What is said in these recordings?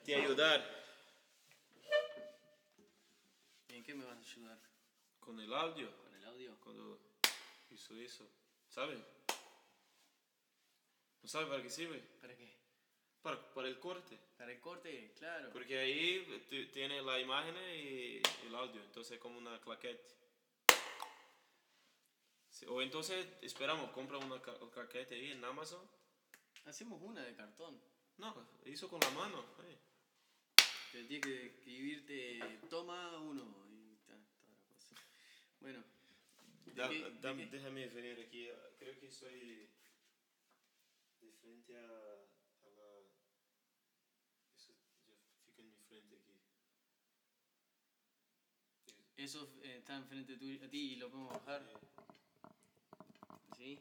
te ayudar ¿En qué me vas a ayudar? con el audio. ¿Con el audio? Cuando hizo eso. ¿Sabe? ¿No sabe para qué sirve? ¿Para qué? Para, para el corte. Para el corte, claro. Porque ahí tiene la imagen y el audio. Entonces es como una claquete. O entonces esperamos, compra una claquete ahí en Amazon. Hacemos una de cartón. No, hizo con la mano. ahí. Pero tienes que escribirte, toma uno y ta, toda la cosa. Bueno, ¿de Da- qué- de dam- qué? déjame venir aquí. Creo que soy de frente a, a la... Eso ya fica en mi frente aquí. eso eh, está enfrente a ti y lo podemos bajar. ¿Sí?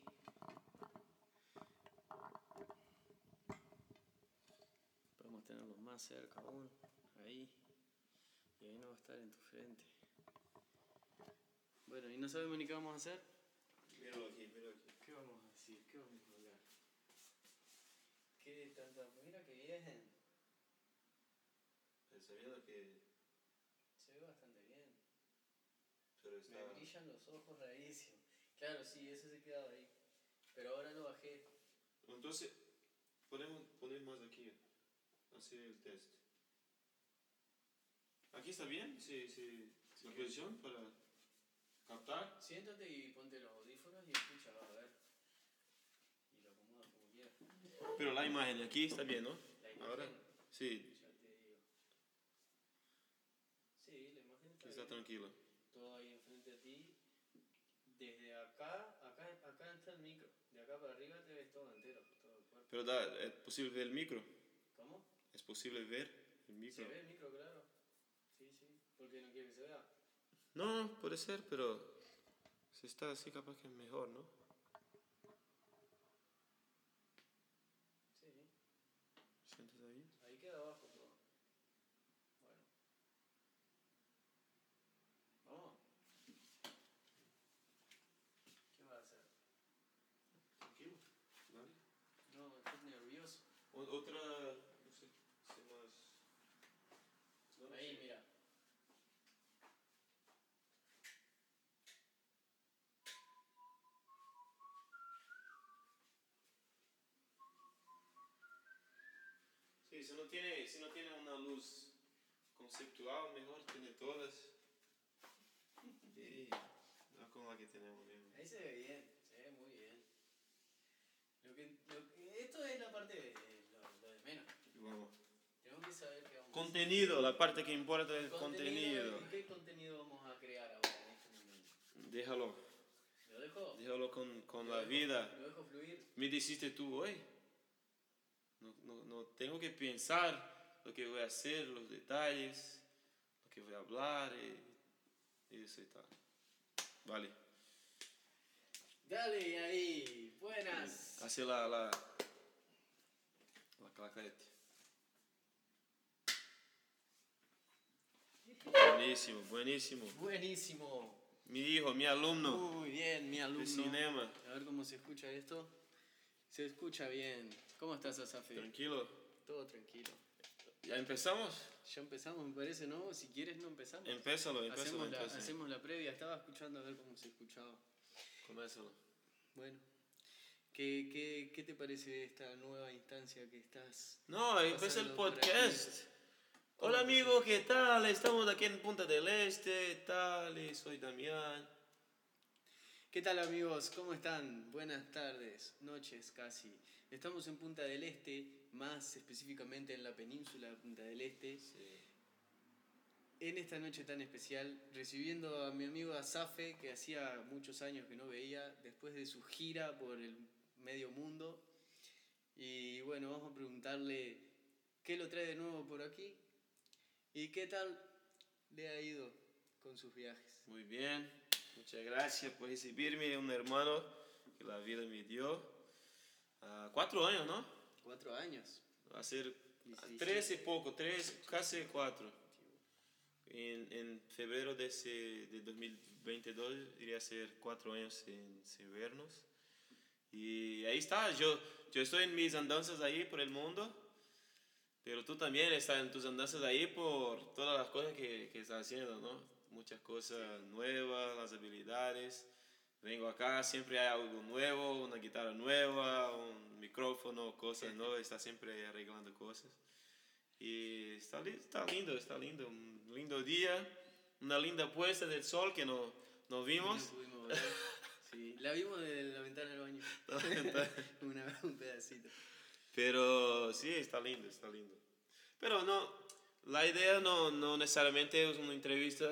Tenerlos más cerca aún. Ahí. Y ahí no va a estar en tu frente. Bueno, ¿y no sabemos ni qué vamos a hacer? Míralo aquí, míralo aquí. ¿Qué vamos a decir? ¿Qué vamos a hablar? ¿Qué tanta... Mira que bien. Sabiendo que... Se ve bastante bien. Pero Me está... brillan los ojos rarísimo. Claro, sí, eso se quedaba ahí. Pero ahora lo bajé. Entonces, podemos poner más aquí. Hacer el test. ¿Aquí está bien? Sí, sí. ¿La posición para captar? Siéntate y ponte los audífonos y escucha, a ver. Y lo acomodas como quieras. Pero la imagen aquí está bien, ¿no? La imagen. Ahora. Sí, Ya te digo. Sí, la imagen está, está bien. tranquilo. Todo ahí enfrente a ti. Desde acá, acá, acá está el micro. De acá para arriba te ves todo entero, todo el cuerpo. Pero da, es posible ver el micro. Posible ver el micro. ¿Se ve el micro, claro? Sí, sí. ¿Por qué no quiere que se vea? No, no, puede ser, pero si está así capaz que es mejor, ¿no? Sí. ¿Sientes ahí? Ahí queda abajo todo. Bueno. Vamos. ¿Qué vas a hacer? Tranquilo. Vale. No, estás nervioso. Otra, no sé, sé más... no, no Ahí, sé. mira. Sí, si no tiene, si no tiene una luz conceptual, mejor tiene todas. Y no como la que tenemos mismo. Ahí se ve bien, se ve muy bien. Lo que, lo que- esto es la parte de, lo, lo de menos. Vamos. Tenemos que saber qué vamos a Contenido, la parte que importa es hacer. contenido. ¿Y qué contenido vamos a crear ahora en este momento? Déjalo, ¿Lo dejo? déjalo con, con ¿Lo la dejo- vida. ¿Lo dejo fluir? Me dijiste tú hoy. No, no, no tengo que pensar lo que voy a hacer, los detalles, lo que voy a hablar y, y eso y tal. Vale. Dale ahí, buenas. Hace la, la, la claquete. Buenísimo, buenísimo. Buenísimo. Mi hijo, mi alumno Muy bien, mi alumno. de cinema. A ver cómo se escucha esto. Se escucha bien. ¿Cómo estás, Asafi? Tranquilo. Todo tranquilo. ¿Ya empezamos? Ya empezamos, me parece, ¿no? Si quieres, no empezamos. Empézalo, empézalo hacemos, la, hacemos la previa. Estaba escuchando a ver cómo se escuchaba. Comézalo. Bueno. ¿Qué, qué, qué te parece esta nueva instancia que estás? No, empieza el podcast. Hola amigos, ¿qué tal? Estamos aquí en Punta del Este, tal, soy Damián. ¿Qué tal amigos? ¿Cómo están? Buenas tardes, noches casi. Estamos en Punta del Este, más específicamente en la península de Punta del Este. En esta noche tan especial, recibiendo a mi amigo Asafe, que hacía muchos años que no veía, después de su gira por el medio mundo. Y bueno, vamos a preguntarle qué lo trae de nuevo por aquí y qué tal le ha ido con sus viajes. Muy bien, muchas gracias por recibirme, un hermano que la vida me dio. Ah, cuatro años, ¿no? Cuatro años. Va a ser tres y poco, tres, casi cuatro. En, en febrero de, ese, de 2022 iría a ser cuatro años sin, sin vernos. Y ahí está, yo, yo estoy en mis andanzas ahí por el mundo. Pero tú también estás en tus andanzas ahí por todas las cosas que, que estás haciendo, ¿no? Muchas cosas nuevas, las habilidades. Vengo acá, siempre hay algo nuevo, una guitarra nueva, un micrófono, cosas nuevas, está siempre arreglando cosas. Y está, está lindo, está lindo, un lindo día, una linda puesta del sol que no, nos vimos. Sí, la vimos desde la ventana del baño. una, un pedacito. Pero sí, está lindo, está lindo. Pero no, la idea no, no necesariamente es una entrevista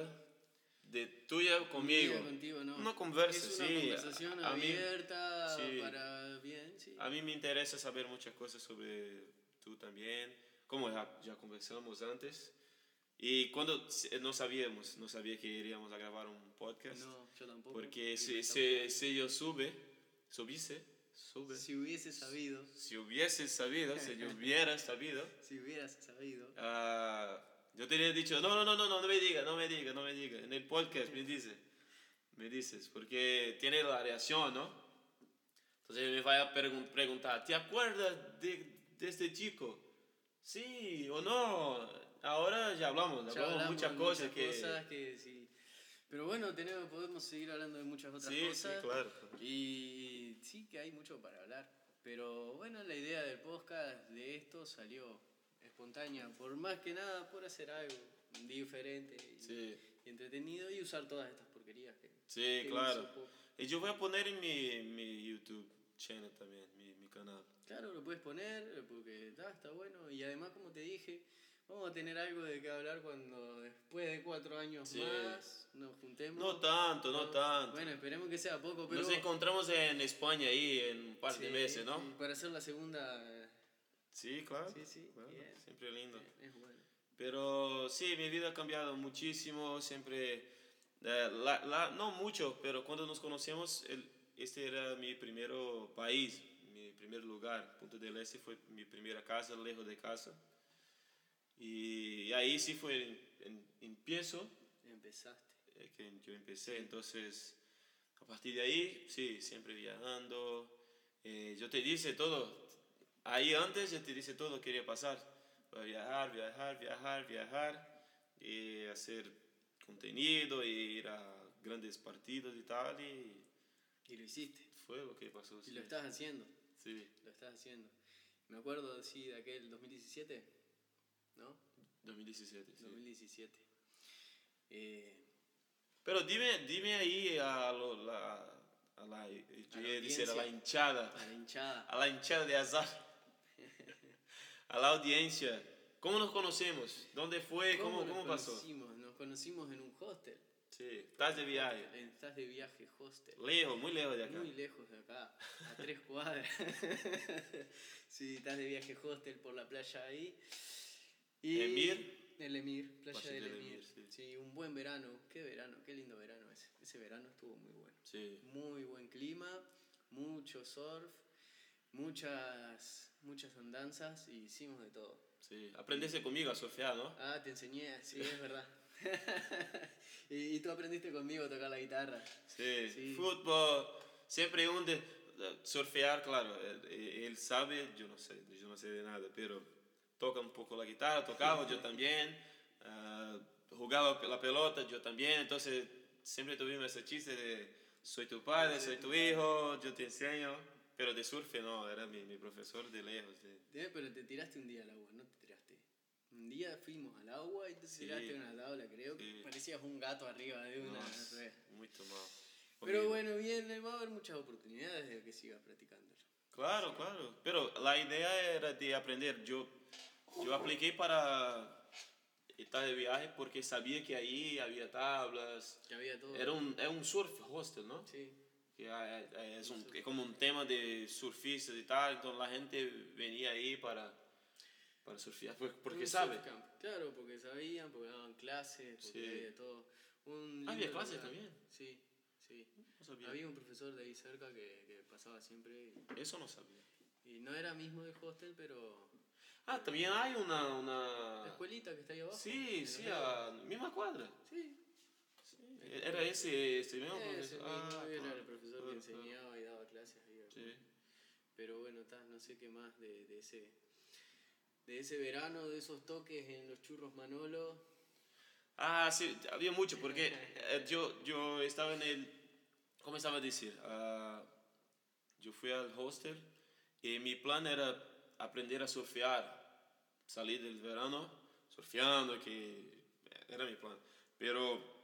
de tuya conmigo. Contigo, no. Una conversa, es una sí. conversación abierta para bien, sí. A mí me interesa saber muchas cosas sobre tú también, como ya, ya conversamos antes. Y cuando no sabíamos, no sabía que iríamos a grabar un podcast. No, yo tampoco. Porque si, si, si yo sube, subise, sube. Si hubiese sabido. Si hubiese sabido, si yo hubiera sabido. si hubieras sabido. Uh, yo te habría dicho, no, no, no, no, no, no me diga, no me diga, no me diga. En el podcast me dice, me dices, porque tiene la reacción, ¿no? Entonces me va a preguntar, ¿te acuerdas de, de este chico? Sí o no ahora ya hablamos, ya hablamos, muchas cosas muchas que... Cosas que sí. Pero bueno, tenemos, podemos seguir hablando de muchas otras sí, cosas. Sí, claro. Y sí que hay mucho para hablar. Pero bueno, la idea del podcast de esto salió espontánea. Por más que nada, por hacer algo diferente y, sí. y entretenido y usar todas estas porquerías que... Sí, que claro. Y yo voy a poner en mi, mi YouTube channel también, mi, mi canal. Claro, lo puedes poner porque está, está bueno. Y además, como te dije Vamos a tener algo de qué hablar cuando después de cuatro años sí. más nos juntemos. No tanto, no, no, tanto. Bueno, esperemos que sea poco, pero... Nos encontramos en España ahí en un par sí, de meses, ¿no? Para hacer la segunda... Sí, claro. Sí, sí. Siempre lindo. Bien, es bueno. Pero sí, mi vida ha cambiado muchísimo, siempre... Eh, la, la, no mucho, pero cuando nos conocemos, el, este era mi primer país, mi primer lugar. Punta del Este fue mi primera casa, lejos de casa. Y ahí sí fue el, el empiezo. Empezaste. Eh, que yo empecé, entonces a partir de ahí, sí, siempre viajando. Eh, yo te dice todo, ahí antes yo te dice todo lo que quería pasar. Voy a viajar, viajar, viajar, viajar, y hacer contenido, y ir a grandes partidos y tal. Y, y lo hiciste. Fue lo que pasó. Y sí. lo estás haciendo. Sí. Lo estás haciendo. Me acuerdo, sí, de aquel 2017. ¿no? 2017, sí. 2017. Eh, Pero dime, dime ahí a, lo, la, a la, yo a la, decir, a la hinchada. A la hinchada. A la hinchada de azar. A la audiencia. ¿Cómo nos conocemos? ¿Dónde fue? ¿Cómo, ¿Cómo, cómo pasó? Conocimos? Nos conocimos en un hostel. Sí, estás de viaje. Estás de viaje, hostel. Lejos, muy lejos de acá. Muy lejos de acá, a tres cuadras. sí, estás de viaje, hostel por la playa ahí. Y Emir. El Emir, playa del del Emir. Emir, sí. sí. un buen verano. Qué verano, qué lindo verano ese. Ese verano estuvo muy bueno. Sí. Muy buen clima, mucho surf, muchas, muchas andanzas y hicimos de todo. Sí, aprendiste conmigo a surfear, ¿no? Ah, te enseñé, sí, es verdad. y, y, tú aprendiste conmigo a tocar la guitarra. Sí, Sí. fútbol, siempre un de surfear, claro, él, él sabe, yo no sé, yo no sé de nada, pero toca un poco la guitarra, tocaba yo también, ah, jugaba la pelota yo también, entonces siempre tuvimos ese chiste de soy tu padre, soy tu hijo, yo te enseño, pero de surf no, era mi, mi profesor de lejos. de- Eh, Pero te tiraste un día al agua, no te tiraste. Un día fuimos al agua y te Sí. tiraste una tabla, creo. que Sí. Parecías un gato arriba de una muy tomado. Pero bueno, bien, eh, va a haber muchas oportunidades de que sigas practicándolo. Claro, claro. Pero la idea era de aprender. Yo, yo apliqué para estar de viaje porque sabía que ahí había tablas. Que había todo. Era un, era un surf hostel, ¿no? Sí. Que hay- hay- es, un, es como un tema de surfistas y tal. Entonces la gente venía ahí para, para surfear. pues, Porque sabe. Claro, porque sabían, porque daban clases, porque Sí. había todo. Un Ah, había clases lugar. también. Sí, sí. No sabía. Había un profesor de ahí cerca que, que pasaba siempre. y- Eso no sabía. Y no era mismo del hostel, pero. Ah, también hay una... La una... escuelita que está ahí abajo. Sí, sí, a misma cuadra. Sí. Era ese, ese mismo profesor. Ah, era claro, el profesor que claro, enseñaba y daba clases ahí. Sí. Pero bueno, ta, no sé qué más de, de ese de ese verano, de esos toques en los churros Manolo. Ah, sí, había mucho, porque eh, yo, yo estaba en el, ¿cómo estaba a decir? Ah, yo fui al hostel y mi plan era aprender a surfear, salir del verano surfeando, que era mi plan. Pero,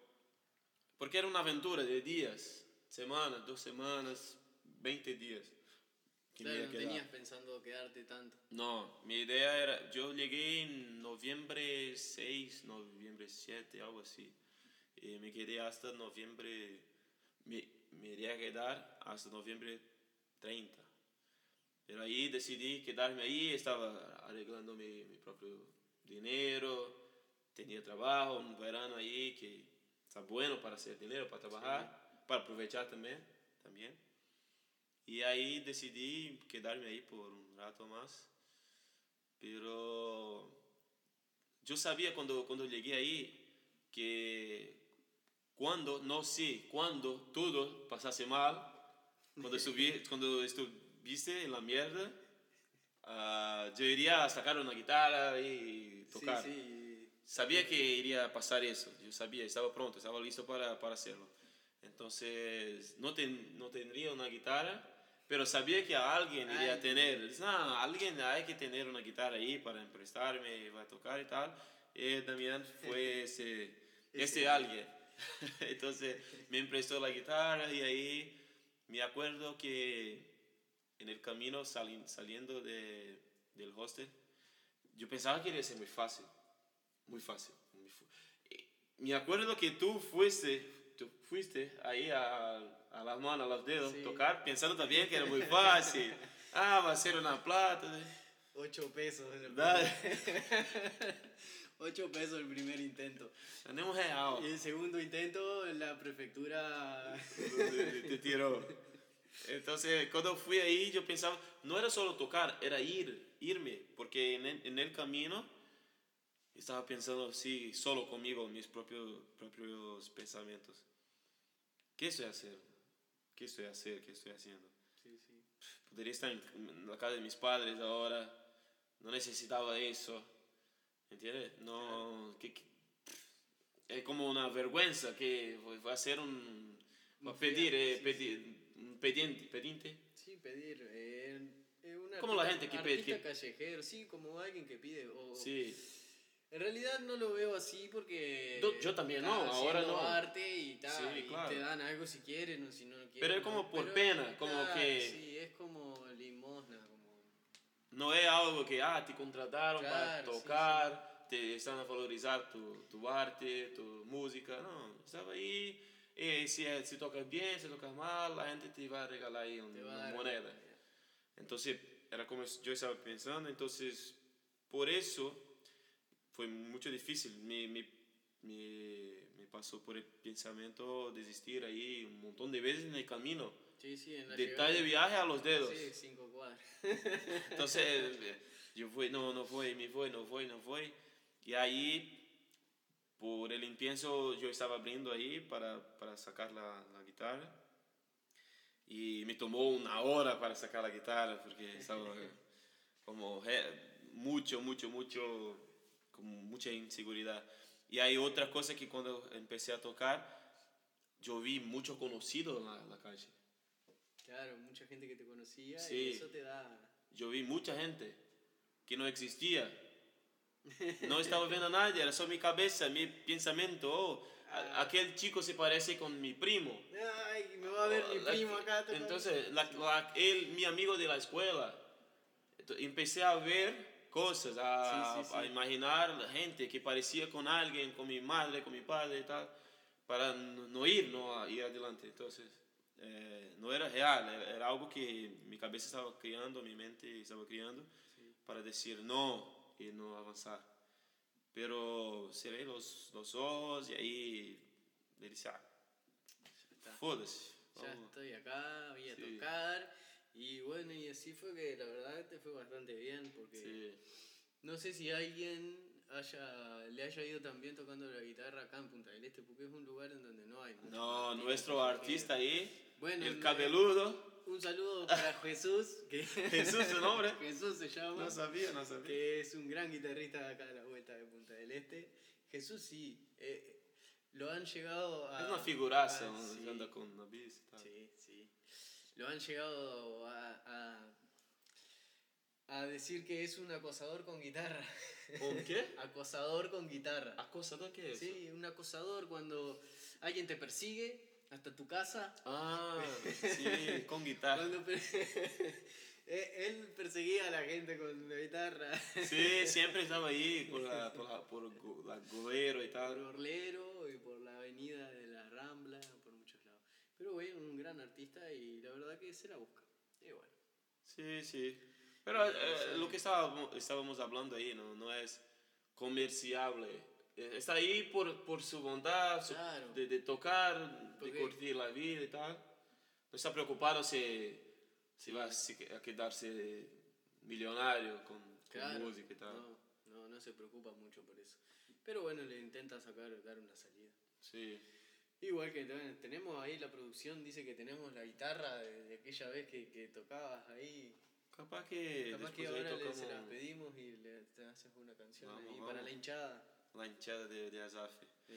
porque era una aventura de días, semanas, dos semanas, 20 días. Claro, no tenías pensando quedarte tanto. No, mi idea era, yo llegué en noviembre 6, noviembre 7, algo así. Y me quedé hasta noviembre, me, me iría a quedar hasta noviembre 30. Pero ahí decidí quedarme ahí, estaba arreglando mi, mi propio dinero, tenía trabajo, un verano ahí que está bueno para hacer dinero, para trabajar, para aprovechar también, también. Y ahí decidí quedarme ahí por un rato más. Pero yo sabía cuando, cuando llegué ahí que cuando, no sé, cuando todo pasase mal, cuando, subí, cuando estuviste en la mierda, uh, yo iría a sacar una guitarra y tocar. Sí, sí. Sabía que iría a pasar eso, yo sabía, estaba pronto, estaba listo para, para hacerlo. Entonces, no, ten, no tendría una guitarra, pero sabía que a alguien iría a tener. No, alguien hay que tener una guitarra ahí para emprestarme, va a tocar y tal. Y también fue ese, ese alguien. Entonces me emprestó la guitarra y ahí me acuerdo que en el camino sali, saliendo de, del hostel, yo pensaba que iba a ser muy fácil, muy fácil. Me acuerdo que tú fuiste, tú fuiste ahí a, a las manos, a los dedos, Sí. tocar, pensando también que era muy fácil. Ah, va a ser una plata. 8 pesos en el Dale. 8 pesos el primer intento. Tenemos real. Y el segundo intento, la prefectura. te, te tiró. Entonces, cuando fui ahí, yo pensaba, no era solo tocar, era ir, irme, porque en el, en el camino estaba pensando, sí, solo conmigo, mis propios, propios pensamientos. ¿Qué estoy haciendo? ¿Qué estoy haciendo? ¿Qué estoy haciendo? Sí, sí. Podría estar en la casa de mis padres ahora, no necesitaba eso, ¿entiendes? No, que, que- es como una vergüenza que voy voy a hacer un, voy a pedir, eh, sí, pedir, un pedinte, pedinte. Sí, pedir. Eh, eh, un Como la gente que pide- que- callejero, sí, como alguien que pide. O, Sí, En realidad no lo veo así porque. Yo- yo también no, ahora no. arte y, ta, Sí, y claro. te dan algo si quieren o si no quieren. Pero es como por pena, como claro, que- Sí, es como limosna. Como... no es algo que, ah, te contrataron para Claro, sí, tocar, te están a valorizar tu, tu arte, tu música, no, estaba ahí, y si, si tocas bien, si tocas mal, la gente te va a regalar ahí una dar- moneda. Entonces, era como yo estaba pensando, entonces, por eso fue mucho difícil. Me, me, me, me pasó por el pensamiento desistir ahí un montón de veces en el camino. Sí, sí, en la Detalle de viaje a los dedos. Sí, cinco cuadras. Entonces, yo fui, no, no fue, me fue, no fue, no fue. Y ahí, por el impienso, yo estaba abriendo ahí para, para sacar la, la guitarra. Y me tomó una hora para sacar la guitarra porque estaba como eh, mucho, mucho, mucho, con mucha inseguridad. Y hay otra cosa que cuando empecé a tocar, yo vi mucho conocido en la, en la calle. Claro, mucha gente que te conocía Sí. y eso te da. yo vi mucha gente que no existía. No estaba viendo a nadie, era solo mi cabeza, mi pensamiento. Oh, a- aquel chico se parece con mi primo. Ay, me va a ver mi La- primo acá. Entonces, la- la- él, mi amigo de la escuela. Entonces, empecé a ver cosas, a, Sí, sí, sí. a imaginar gente que parecía con alguien, con mi madre, con mi padre y tal, para no, ir, no ir adelante. Entonces, eh, no era real, era, algo que mi cabeza estaba creando, mi mente estaba creando, para decir no y no avanzar. Pero cerré los, los ojos y ahí le dije, ah. Ya vamos". estoy acá, voy a tocar. Y bueno, y así fue que la verdad te fue bastante bien porque Sí. no sé si alguien haya, le haya ido también tocando la guitarra acá en Punta del Este porque es un lugar en donde no hay No, artistas nuestro artista ahí, Bueno, el cabeludo, un saludo para Jesús. Que Jesús, su nombre. Jesús se llama. No sabía, no sabía. Que es un gran guitarrista de acá de la vuelta de Punta del Este. Jesús sí. eh, lo han llegado a. Es una figuraza, a- anda con una bici y tal. sí, sí. Lo han llegado a, a, a decir que es un acosador con guitarra. ¿Un qué? acosador con guitarra. ¿Acosador qué es? Sí, un acosador cuando alguien te persigue hasta tu casa. Ah, sí, con guitarra. Cuando Él perseguía a la gente con la guitarra. Sí, siempre estaba ahí por la, por la, por la Gobero y Por tal. Orlero y por la avenida de la Rambla, por muchos lados. Pero bueno, un gran artista y la verdad que se la busca. Y bueno. Sí, sí. Pero eh, lo que estábamos, estábamos hablando ahí no, no es comerciable. Eh, Está ahí por, por su bondad, su- Claro. de, de tocar, Porque- de curtir la vida y tal. No está preocupado si, si va a quedarse millonario con, con Claro. música y tal. No, no, no se preocupa mucho por eso. Pero bueno, le intenta sacar, dar una salida. Sí. Igual que tenemos ahí la producción, dice que tenemos la guitarra de, de aquella vez que, que tocabas ahí. Capaz que Capaz que ahora le, se tocamos la pedimos y le te haces una canción Vamos, ahí vamos. para la hinchada. la hinchada de, de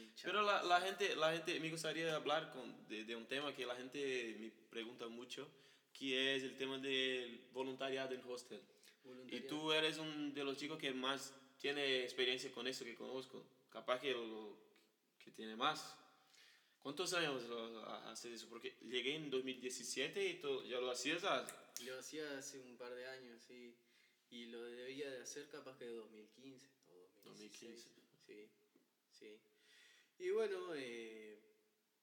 hinchada. Pero la, la gente, la gente, me gustaría hablar con, de, de un tema que la gente me pregunta mucho, que es el tema del voluntariado en hostel. Y tú eres uno de los chicos que más tiene experiencia con eso que conozco. Capaz que, lo, que tiene más. ¿Cuántos años lo haces eso? Porque llegué en 2017 y tú ya lo hacías. ah, Lo hacía hace un par de años, sí. Y lo debía de hacer capaz que 2015 o 2016. 2015. Sí, sí. Y bueno, eh,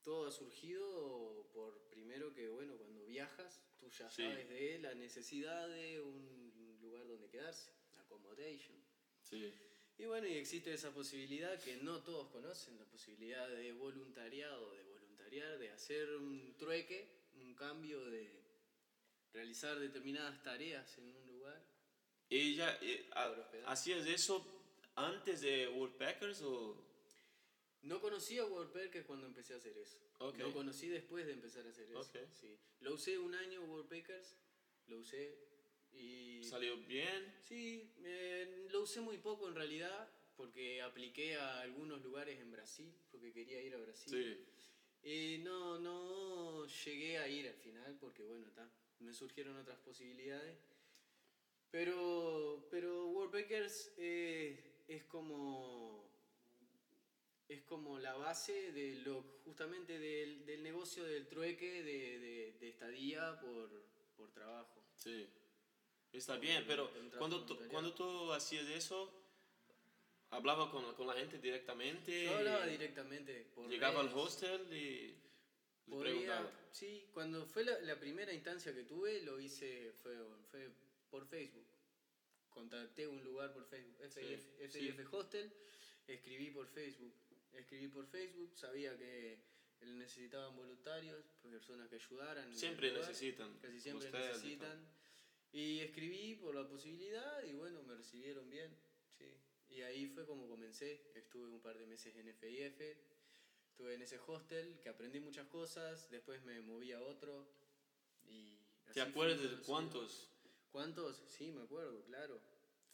todo ha surgido por primero que, bueno, cuando viajas, tú ya Sí. sabes de la necesidad de un lugar donde quedarse, accommodation. Sí. Y bueno, y existe esa posibilidad que no todos conocen, la posibilidad de voluntariado, de voluntariar, de hacer un trueque, un cambio de realizar determinadas tareas en un lugar. ¿Y ya eh, hacías eso antes de Worldpackers o...? No conocí a WordPackers cuando empecé a hacer eso. Lo conocí después de empezar a hacer eso. Sí. Lo usé un año WordPackers, lo usé y... ¿Salió bien? Sí, eh, lo usé muy poco en realidad porque apliqué a algunos lugares en Brasil, porque quería ir a Brasil. Sí. Y no, no llegué a ir al final porque, bueno, ta, me surgieron otras posibilidades. Pero, pero Worldpackers eh, es como es como la base de lo justamente del, del negocio del trueque de, de, de estadía por, por trabajo. Sí. Está bien, pero cuando tú, cuando tú hacías eso, hablaba con, con la gente directamente. Yo hablaba directamente por Llegaba al hostel y le preguntaba. sí, cuando fue la, la primera instancia que tuve, lo hice, fue, fue por Facebook. Contacté un lugar por Facebook, FIF, Sí, FIF Hostel, escribí por Facebook. Escribí por Facebook, sabía que necesitaban voluntarios, personas que ayudaran. Siempre lugar, necesitan. Casi siempre necesitan. Y escribí por la posibilidad y bueno, me recibieron bien. Sí. Y ahí fue como comencé. Estuve un par de meses en FIF, estuve en ese hostel que aprendí muchas cosas, después me moví a otro. Y ¿Te acuerdas de cuántos? ¿Cuántos? Sí, me acuerdo, claro.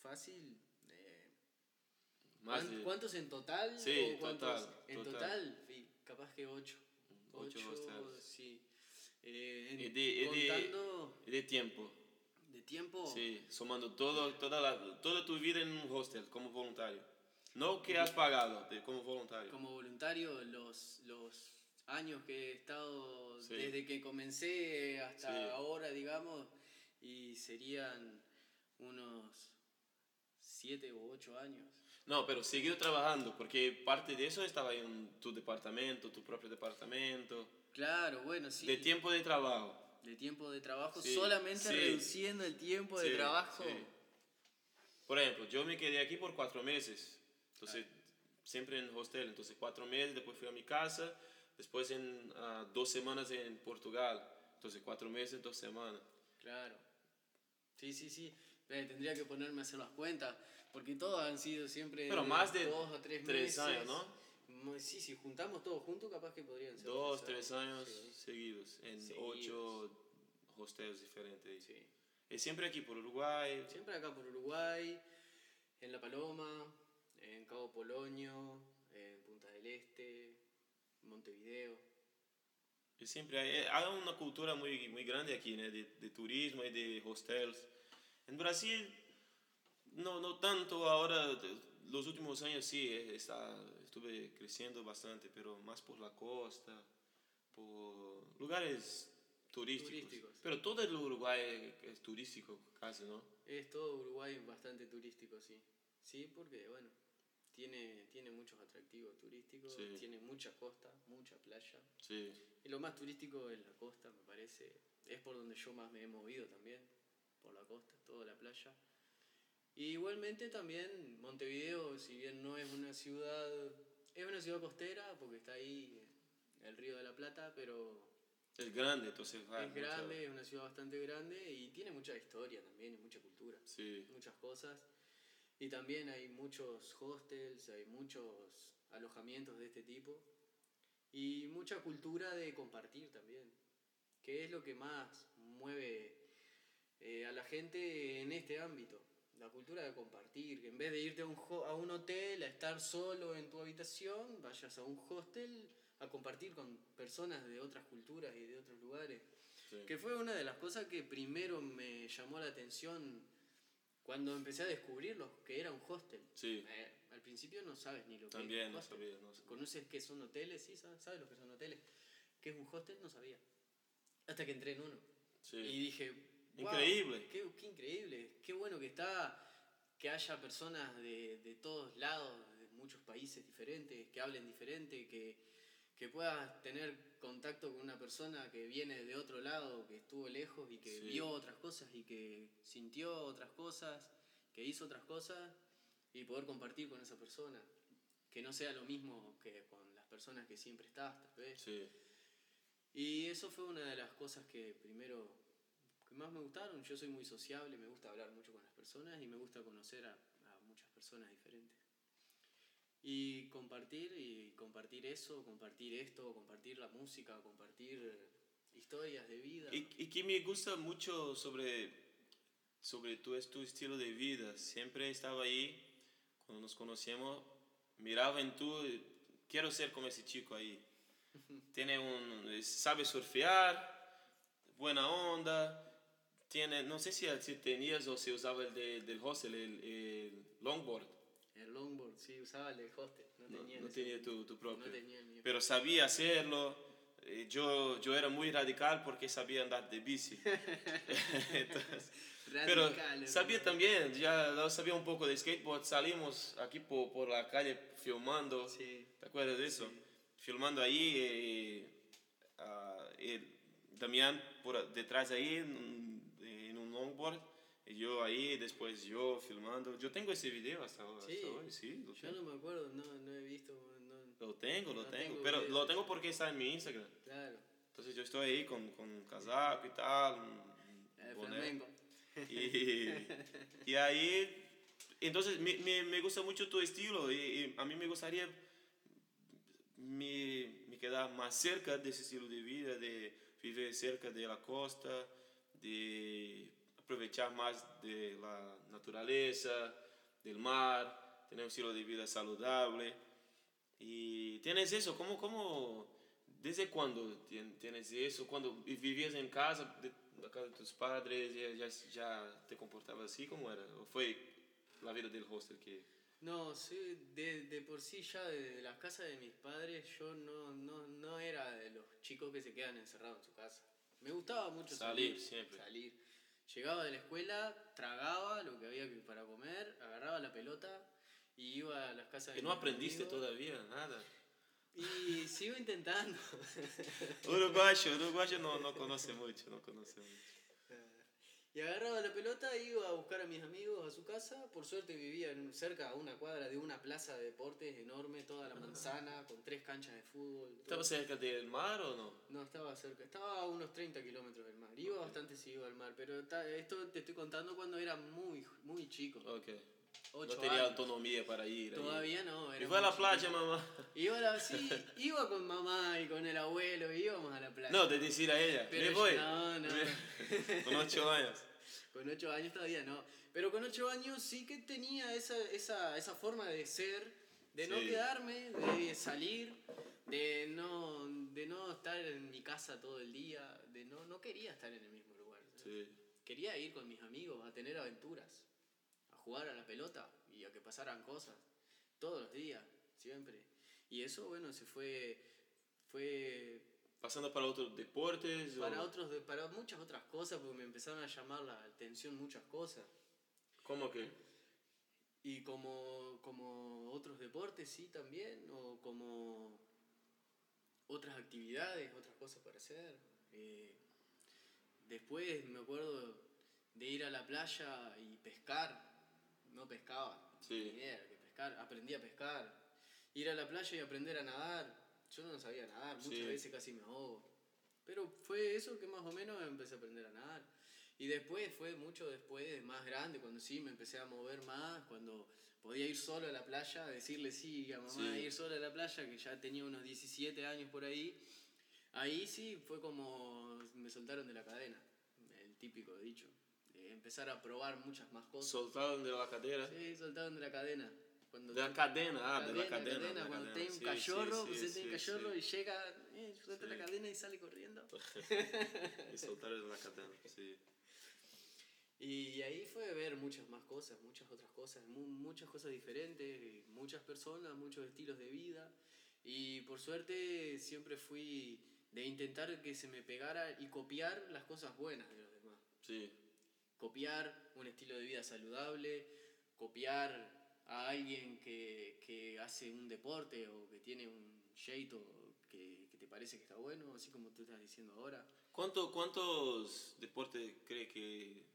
Fácil. eh, Más ¿cuán- de ¿Cuántos en total? Sí, ¿O cuántos? total, En total. total, sí, capaz que ocho. Ocho hostels. sí. Eh, en- Y de- y de- contando de tiempo. Tiempo. Sí, sumando todo, toda, la, toda tu vida en un hostel como voluntario. No que has pagado de- como voluntario. Como voluntario, los, los años que he estado, Sí. desde que comencé hasta Sí. ahora, digamos, y serían unos siete u ocho años. No, pero siguió trabajando porque parte de eso estaba en tu departamento, tu propio departamento. Claro, bueno, sí. De tiempo de trabajo. De tiempo de trabajo, Sí, solamente sí. reduciendo el tiempo de Sí, trabajo. sí. Por ejemplo, yo me quedé aquí por cuatro meses. Entonces, siempre en hostel. Entonces, cuatro meses, después fui a mi casa. Después, en ah, dos semanas en Portugal. Entonces, cuatro meses, dos semanas. Claro. Sí, sí, sí. Eh, tendría que ponerme a hacer las cuentas, porque todos han sido siempre Pero más de dos o tres, tres meses. años, ¿no? Sí, si juntamos todos juntos, capaz que podrían ser. Dos, tres años sí. seguidos en Seguidos. ocho hostels diferentes. Sí. Es siempre aquí por Uruguay. Siempre acá por Uruguay, en La Paloma, en Cabo Polonio, en Punta del Este, Montevideo. Y siempre hay, eh, hay una cultura muy, muy grande aquí, ¿no? de, de turismo y de hostels. En Brasil, no, no tanto ahora, los últimos años sí, eh, está, estuve creciendo bastante, pero más por la costa, por lugares turísticos. Turísticos. Pero todo el Uruguay es turístico casi, ¿no? Es todo Uruguay bastante turístico, sí. Sí, porque, bueno, tiene, tiene muchos atractivos turísticos, Sí. tiene mucha costa, mucha playa. Sí, Y lo más turístico es la costa, me parece. Es por donde yo más me he movido también, por la costa, toda la playa. Y igualmente también Montevideo, si bien no es una ciudad, es una ciudad costera porque está ahí eh, el río de la Plata, pero es grande, entonces... ah, es mucha- grande, es una ciudad bastante grande y tiene mucha historia también, y mucha cultura, Sí, muchas cosas. Y también hay muchos hostels, hay muchos alojamientos de este tipo y mucha cultura de compartir también, que es lo que más mueve eh, a la gente en este ámbito. La cultura de compartir, que en vez de irte a un, a un hotel, a estar solo en tu habitación, vayas a un hostel a compartir con personas de otras culturas y de otros lugares. sí. Que fue una de las cosas que primero me llamó la atención cuando empecé a descubrir lo que era un hostel. Sí, Eh, al principio no sabes ni lo que es un no sabía, no sabía. ¿Conoces qué son hoteles? Sí, sabes, sabes lo que son hoteles. ¿Qué es un hostel? No sabía. Hasta que entré en uno. Sí. Y dije, "Wow, Increíble. qué, qué increíble. Qué bueno que está, que haya personas de, de todos lados, de muchos países diferentes, que hablen diferente, que, que puedas tener contacto con una persona que viene de otro lado, que estuvo lejos y que Sí. vio otras cosas y que sintió otras cosas, que hizo otras cosas y poder compartir con esa persona. Que no sea lo mismo que con las personas que siempre estás, tal vez. Sí, Y eso fue una de las cosas que primero, que más me gustaron. Yo soy muy sociable, me gusta hablar mucho con las personas y me gusta conocer a, a muchas personas diferentes. Y compartir, y compartir eso, compartir esto, compartir la música, compartir historias de vida. Y, y que me gusta mucho sobre, sobre tu, tu estilo de vida. Siempre estaba ahí, cuando nos conocíamos, miraba en tú, quiero ser como ese chico ahí. Tiene un, sabe surfear, buena onda. Tiene, no sé si, si tenías o si usaba el de- del hostel, el, el longboard. El longboard, sí, usaba el del hostel. No, No, tenía, no tenía tu, tu propio. No tenía el mío. pero sabía hacerlo. Eh, Yo, yo era muy radical porque sabía andar de bici. Entonces, pero Radical, sabía también, ya sabía un poco de skateboard. Salimos aquí por, por la calle filmando. Sí. ¿Te acuerdas de eso? Filmando ahí. eh, ah, Damián por detrás ahí longboard. Y yo ahí, después yo filmando. Yo tengo ese video hasta, Sí. hasta hoy, sí. Lo Yo tengo. no me acuerdo, no, no he visto. No, Lo tengo, lo No tengo. tengo Pero video. lo tengo porque está en mi Instagram. claro. Entonces yo estoy ahí con, con casaco y tal. un El boné. flamenco. Y, y ahí, entonces me, me, me gusta mucho tu estilo y, y a mí me gustaría me, me quedar más cerca de ese estilo de vida, de vivir cerca de la costa, de aprovechar más de la naturaleza, del mar, tener un estilo de vida saludable. Y tienes eso, ¿cómo, cómo, desde cuándo tien- tienes eso? Cuando vi- vivías en casa, de, la casa de tus padres, ya, ya, ya te comportabas así, ¿cómo era? ¿O fue la vida del hostel que...? No, sí, de, de por sí ya de las casas de mis padres yo no, no, no era de los chicos que se quedan encerrados en su casa. Me gustaba mucho Salir, salir. siempre. Salir. Llegaba de la escuela, tragaba lo que había que- para comer, agarraba la pelota y iba a las casas Que de no mis aprendiste amigos. todavía, nada. Y sigo intentando. Uruguayo, uruguayo no, no conoce mucho, no conoce mucho. Y agarraba la pelota, iba a buscar a mis amigos a su casa. Por suerte vivía en, cerca a una cuadra de una plaza de deportes enorme, toda la manzana, con tres canchas de fútbol. ¿Estaba cerca del mar o no? No, estaba cerca. Estaba a unos 30 kilómetros del mar. Iba okay. bastante seguido al mar, pero esto te estoy contando cuando era muy, muy chico. Okay. 8 no tenía años. autonomía para ir. Todavía ahí. no. Era y fue a la playa, chico. mamá. Iba, la, sí, iba con mamá y con el abuelo, íbamos a la playa. No, te decir a ella. Pero yo, voy. No, no. con 8 años. Con 8 años todavía no. Pero con 8 años sí que tenía esa, esa, esa forma de ser, de no quedarme, de salir, de no, de no estar en mi casa todo el día, de no, no quería estar en el mismo lugar. Sí. Quería ir con mis amigos a tener aventuras jugar a la pelota y a que pasaran cosas, todos los días, siempre. Y eso, bueno, se fue, fue Pasando para otros deportes. o- para, otros, para muchas otras cosas, porque me empezaron a llamar la atención muchas cosas. ¿Cómo que? Y como, como otros deportes, sí, también, o como otras actividades, otras cosas para hacer. Eh, después me acuerdo de ir a la playa y pescar. No pescaba, Sí. ni idea que pescar, aprendí a pescar. Ir a la playa y aprender a nadar. Yo no sabía nadar, muchas Sí. veces casi me ahogo. Pero fue eso que más o menos empecé a aprender a nadar. Y después, fue mucho después, más grande, cuando sí me empecé a mover más, cuando podía ir solo a la playa, decirle sí a mamá, Sí. ir solo a la playa, que ya tenía unos 17 años por ahí. Ahí sí fue como me soltaron de la cadena, el típico dicho. Empezar a probar muchas más cosas. Soltaron de la cadera. Sí, soltaron de la cadena. Cuando De la cadena, ah, de la cadena. de la cuando cadena. tiene un Sí, cachorro, sí, usted sí, tiene un cachorro y llega, eh, suelta la cadena y sale corriendo. Y soltaron de la cadena, sí. Y ahí fue ver muchas más cosas, muchas otras cosas, mu- muchas cosas diferentes, muchas personas, muchos estilos de vida. Y por suerte siempre fui de intentar que se me pegara y copiar las cosas buenas de los demás. Sí, Copiar un estilo de vida saludable, copiar a alguien que, que hace un deporte o que tiene un jeito que, que te parece que está bueno, así como tú estás diciendo ahora. ¿Cuánto, ¿Cuántos deportes cree que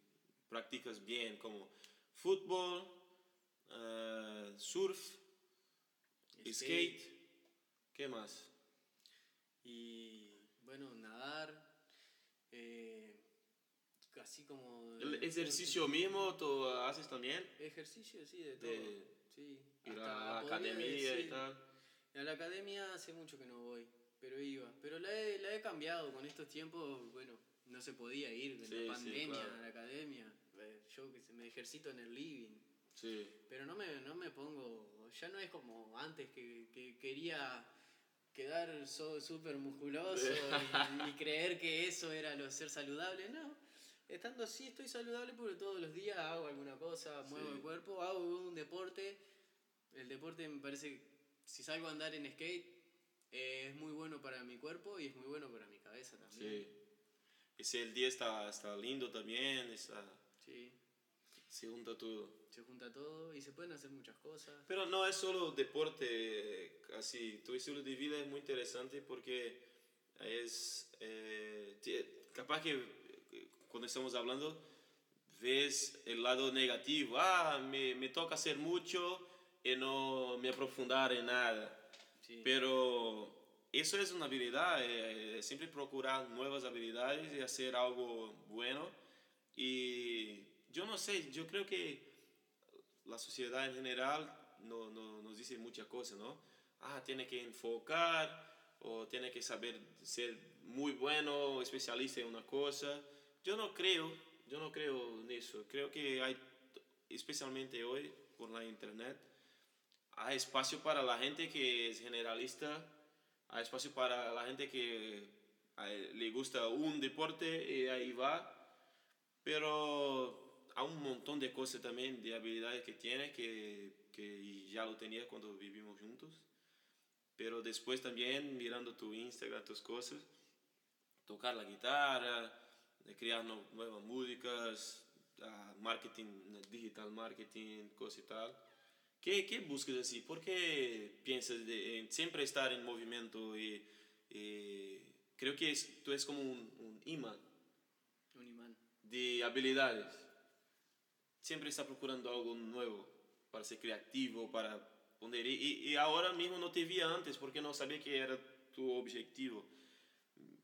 practicas bien? Como fútbol, eh, surf, skate. ¿qué más? Y bueno, nadar, eh, así como... ¿El ejercicio mismo tú haces también? Ejercicio, sí, de todo. De sí. ir Hasta a la academia y decir- tal. A la academia hace mucho que no voy, pero iba. Pero la he, la he cambiado con estos tiempos, bueno, no se podía ir en Sí, sí, la pandemia claro. a la academia. Yo que me ejercito en el living. Sí, Pero no me, no me pongo, ya no es como antes que, que quería quedar so- súper musculoso y, y creer que eso era lo ser saludable. No, estando así estoy saludable porque todos los días hago alguna cosa, muevo Sí. el cuerpo, hago un deporte. El deporte me parece, si salgo a andar en skate, eh, es muy bueno para mi cuerpo y es muy bueno para mi cabeza también. sí. El día está, está lindo también, está, Sí, se junta todo. se junta todo y se pueden hacer muchas cosas. Pero no es solo deporte, así, tu estilo de vida es muy interesante porque es, eh, capaz que cuando estamos hablando ves el lado negativo, ah, me, me toca hacer mucho y no me aprofundar en nada. Sí. Pero eso es una habilidad, eh, siempre procurar nuevas habilidades y hacer algo bueno. Y yo no sé, yo creo que la sociedad en general no, no- nos dice muchas cosas, ¿no? Ah, tiene que enfocar o tiene que saber ser muy bueno, especialista en una cosa. Yo no creo, yo no creo en eso. Creo que hay, especialmente hoy, por la internet, hay espacio para la gente que es generalista, hay espacio para la gente que eh, le gusta un deporte y ahí va, pero hay un montón de cosas también, de habilidades que tiene que, que ya lo tenía cuando vivimos juntos, pero después también mirando tu Instagram, tus cosas, tocar la guitarra, de crear no- nuevas músicas, ah, marketing, digital marketing, cosas y tal. ¿Qué, qué buscas así? ¿Por qué piensas de, en siempre estar en movimiento? Y, y creo que es, tú es como un, un imán Un imán. de habilidades. Siempre está procurando algo nuevo para ser creativo, para poner... Y- y ahora mismo no te vi antes porque no sabía que era tu objetivo.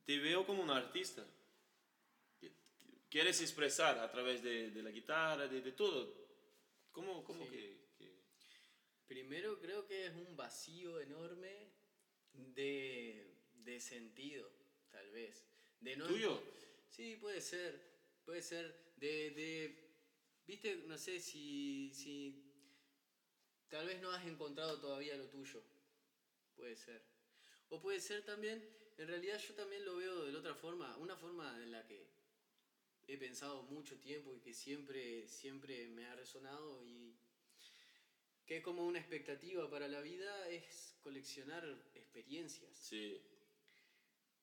Te veo como un artista. Quieres expresar a través de, de la guitarra, de, de todo. ¿Cómo, cómo Sí. que, que- Primero creo que es un vacío enorme de, de sentido, tal vez. De no ¿Tuyo? Sí, puede ser. Puede ser de, de viste, no sé si, si tal vez no has encontrado todavía lo tuyo. Puede ser. O puede ser también, en realidad yo también lo veo de la otra forma, una forma en la que he pensado mucho tiempo y que siempre, siempre me ha resonado y que es como una expectativa para la vida es coleccionar experiencias. Sí.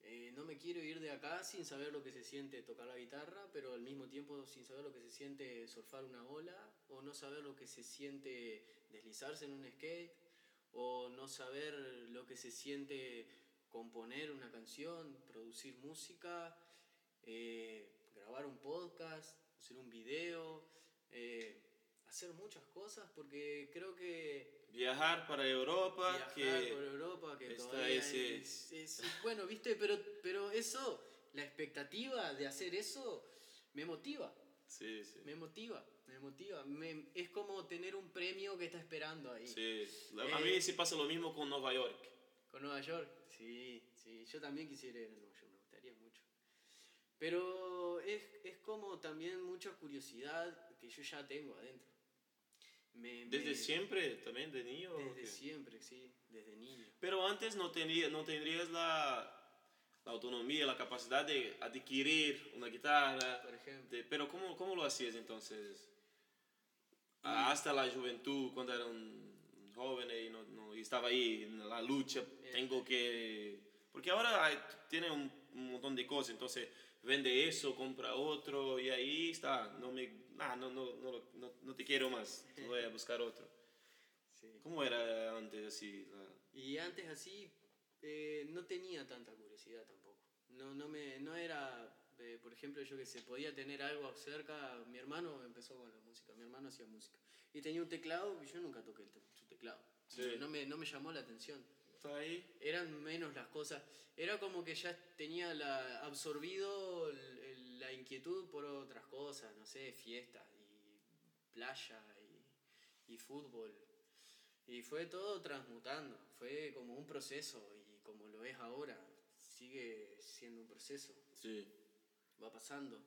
Eh, no me quiero ir de acá sin saber lo que se siente tocar la guitarra, pero al mismo tiempo sin saber lo que se siente surfar una ola, o no saber lo que se siente deslizarse en un skate, o no saber lo que se siente componer una canción, producir música, eh, grabar un podcast, hacer un video, eh, hacer muchas cosas, porque creo que Viajar para Europa, viajar que por Europa, que todavía ese- es- es- bueno, viste, pero, pero eso, la expectativa de hacer eso, me motiva, Sí, sí. me motiva, me motiva. Me- es como tener un premio que está esperando ahí. Sí. A Eh, mí sí pasa lo mismo con Nueva York. Con Nueva York, sí, sí, yo también quisiera ir a Nueva York, me gustaría mucho. Pero es, es como también mucha curiosidad que yo ya tengo adentro. Me- Desde me- siempre, también de niño. ¿o Desde siempre, sí, desde niño. Pero antes no, tenía, no tendrías la, la autonomía, la capacidad de adquirir una guitarra. Por ejemplo. de- pero ¿cómo, ¿cómo lo hacías entonces? Hasta la juventud, cuando era un joven y, no, no- y estaba ahí en la lucha, tengo que... Porque ahora hay- tiene un, un montón de cosas, entonces vende eso, compra otro y ahí está. No, me, ah, no, no, no, no, no te quiero más, voy a buscar otro. Sí. ¿Cómo era antes así? la- Y antes así eh, no tenía tanta curiosidad tampoco. No, no, me, no era, eh, por ejemplo, yo que sé, podía tener algo cerca. Mi hermano empezó con la música, mi hermano hacía música. Y tenía un teclado y yo nunca toqué el te- su teclado. Sí. No, me, no me llamó la atención. Está ahí. Eran menos las cosas. Era como que ya tenía la, absorbido el- el- la inquietud por otras cosas, no sé, fiestas y playa y, y fútbol. Y fue todo transmutando, fue como un proceso y como lo es ahora, sigue siendo un proceso, Sí. va pasando.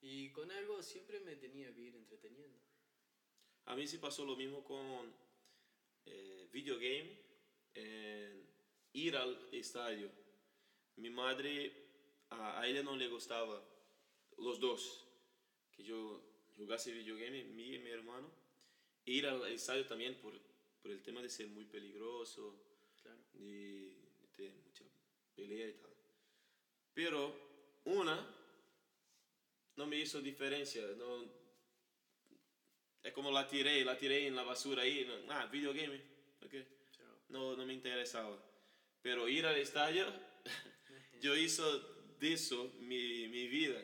Y con algo siempre me tenía que ir entreteniendo. A mí sí pasó lo mismo con eh, videogame, en ir al estadio. Mi madre, a, a ella no le gustaba, los dos, que yo jugase videogame, mi y mi hermano. Ir al estadio también por, por el tema de ser muy peligroso, Claro. de, de tener mucha pelea y tal. Pero una no me hizo diferencia, no, es como la tiré, la tiré en la basura ahí, no, ah, videogame, ok. No, no me interesaba. Pero ir al estadio, yo hizo de eso mi, mi vida.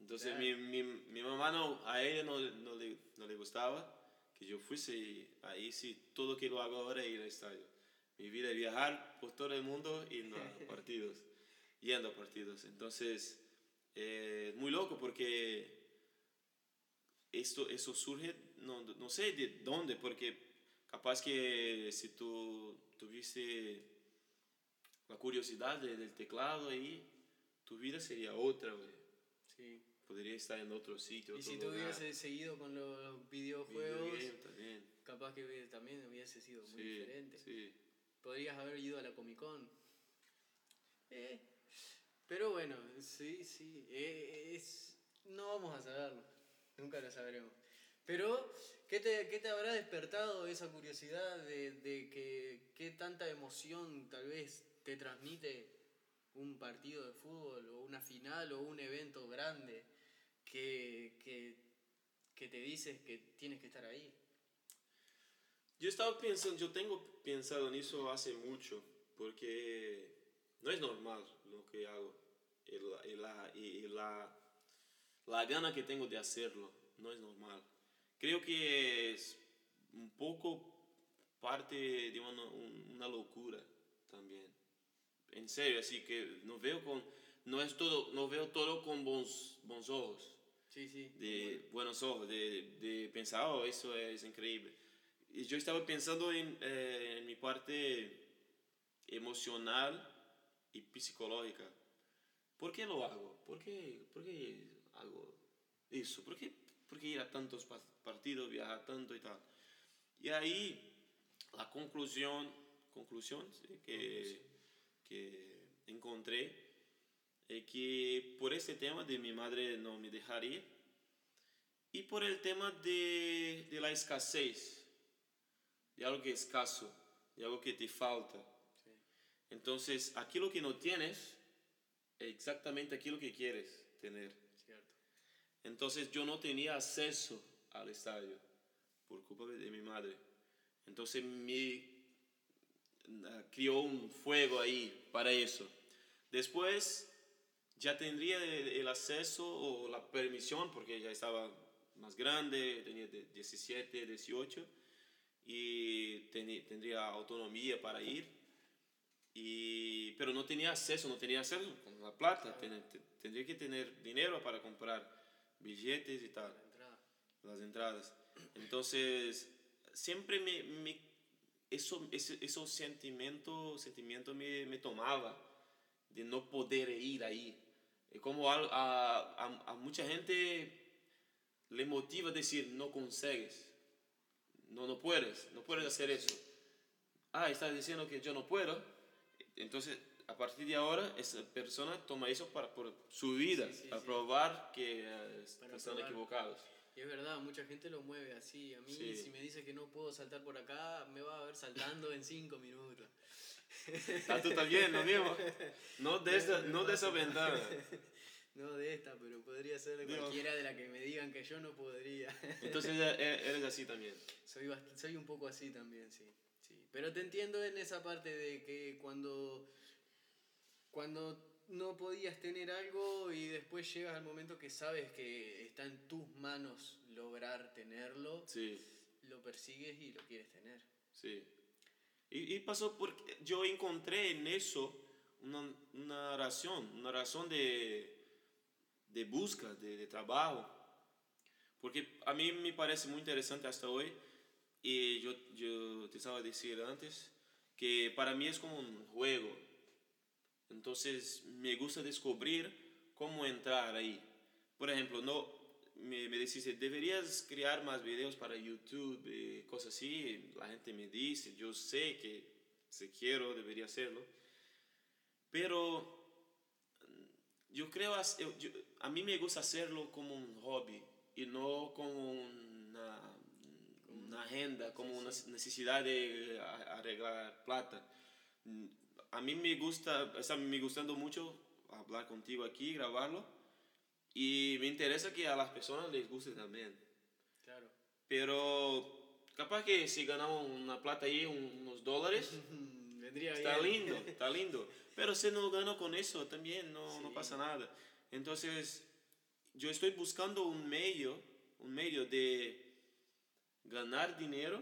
Entonces Claro. mi, mi, mi mamá no, a ella no, no, le, no le gustaba que yo fuese ahí sí, todo que lo hago ahora es ir al estadio. Mi vida es viajar por todo el mundo yendo a partidos, yendo a partidos. Entonces, eh, muy loco porque esto, eso surge, no, no sé de dónde, porque capaz que si tú tuviste la curiosidad de- del teclado ahí, tu vida sería otra, güey. Sí. Podría estar en otro sitio. Y otro si tú lugar. hubieses seguido con los videojuegos, Videogame también. capaz que también hubiese sido muy Sí, diferente. sí. Podrías haber ido a la Comic Con. Eh, pero bueno, sí, sí. eh, es, no vamos a saberlo. Nunca lo sabremos. Pero, ¿qué te, habrá despertado esa curiosidad de, que qué tanta emoción tal vez te transmite un partido de fútbol o una final o un evento grande que, que, te dices que tienes que estar ahí? Yo estaba pensando, yo tengo pensado en eso hace mucho, porque no es normal lo que hago y la, la, la, la gana que tengo de hacerlo, no es normal. Creo que es un poco parte de una, un- una locura también. En serio, así que no veo con, no es todo, no veo todo con bons, bons ojos Sí, sí. de buenos ojos, de, de pensar, oh, eso es increíble. Y yo estaba pensando en, eh, en mi parte emocional y psicológica. ¿Por qué lo hago? ¿por qué, por qué hago eso? ¿Por qué, por qué ir a tantos partidos, viajar tanto y tal? Y ahí la conclusión, conclusión que, que encontré es que por ese tema de mi madre no me dejar ir y por el tema de, de la escasez, de algo que es escaso, de algo que te falta. Entonces, aquello que no tienes es exactamente aquello que quieres tener. Entonces, yo no tenía acceso al estadio por culpa de mi madre. Entonces, me ah, crió un fuego ahí para eso. Después, ya tendría el acceso o la permisión, porque ya estaba más grande, tenía 17, 18, y tendría autonomía para ir, y, pero no tenía acceso, no tenía acceso con la plata, tendría que tener dinero para comprar billetes y tal, las entradas. Entonces, siempre me, me eso, ese, esos sentimientos sentimiento me, me tomaba de no poder ir ahí. Es como a, a, a mucha gente le motiva a decir, no consigues, no, no puedes, no puedes hacer eso. Ah, estás diciendo que yo no puedo. Entonces, a partir de ahora, esa persona toma eso para por su vida, para probar que eh, están equivocados. Y es verdad, mucha gente lo mueve así. A mí, si me dice que no puedo saltar por acá, me va a ver saltando en cinco minutos. Ah, tú también, lo mismo. No de esa, no de esa ventana. No de esta, pero podría ser de cualquiera de la que me digan que yo no podría. Entonces e-, eres así también. Soy, soy un poco así también, sí, sí. Pero te entiendo en esa parte de que cuando, cuando no podías tener algo y después llegas al momento que sabes que está en tus manos lograr tenerlo, sí. lo persigues y lo quieres tener. Sí. Y, y pasó porque yo encontré en eso una, una razón, una razón de de busca de, de, trabajo. Porque a mí me parece muy interesante hasta hoy, y yo, yo te estaba diciendo antes, que para mí es como un juego. Entonces me gusta descubrir cómo entrar ahí. Por ejemplo, no, me, me decís, deberías crear más videos para YouTube, eh, cosas así. La gente me dice, yo sé que si quiero, debería hacerlo. Pero yo creo, a mí me gusta hacerlo como un hobby y no como una, una agenda, como una necesidad de arreglar plata. A mí me gusta, está me gustando mucho hablar contigo aquí, grabarlo y me interesa que a las personas les guste también. Claro. Pero capaz que si ganamos una plata ahí, unos dólares, está lindo, está lindo. Pero si no gano con eso también no, no pasa nada. Entonces, yo estoy buscando un medio, un medio de ganar dinero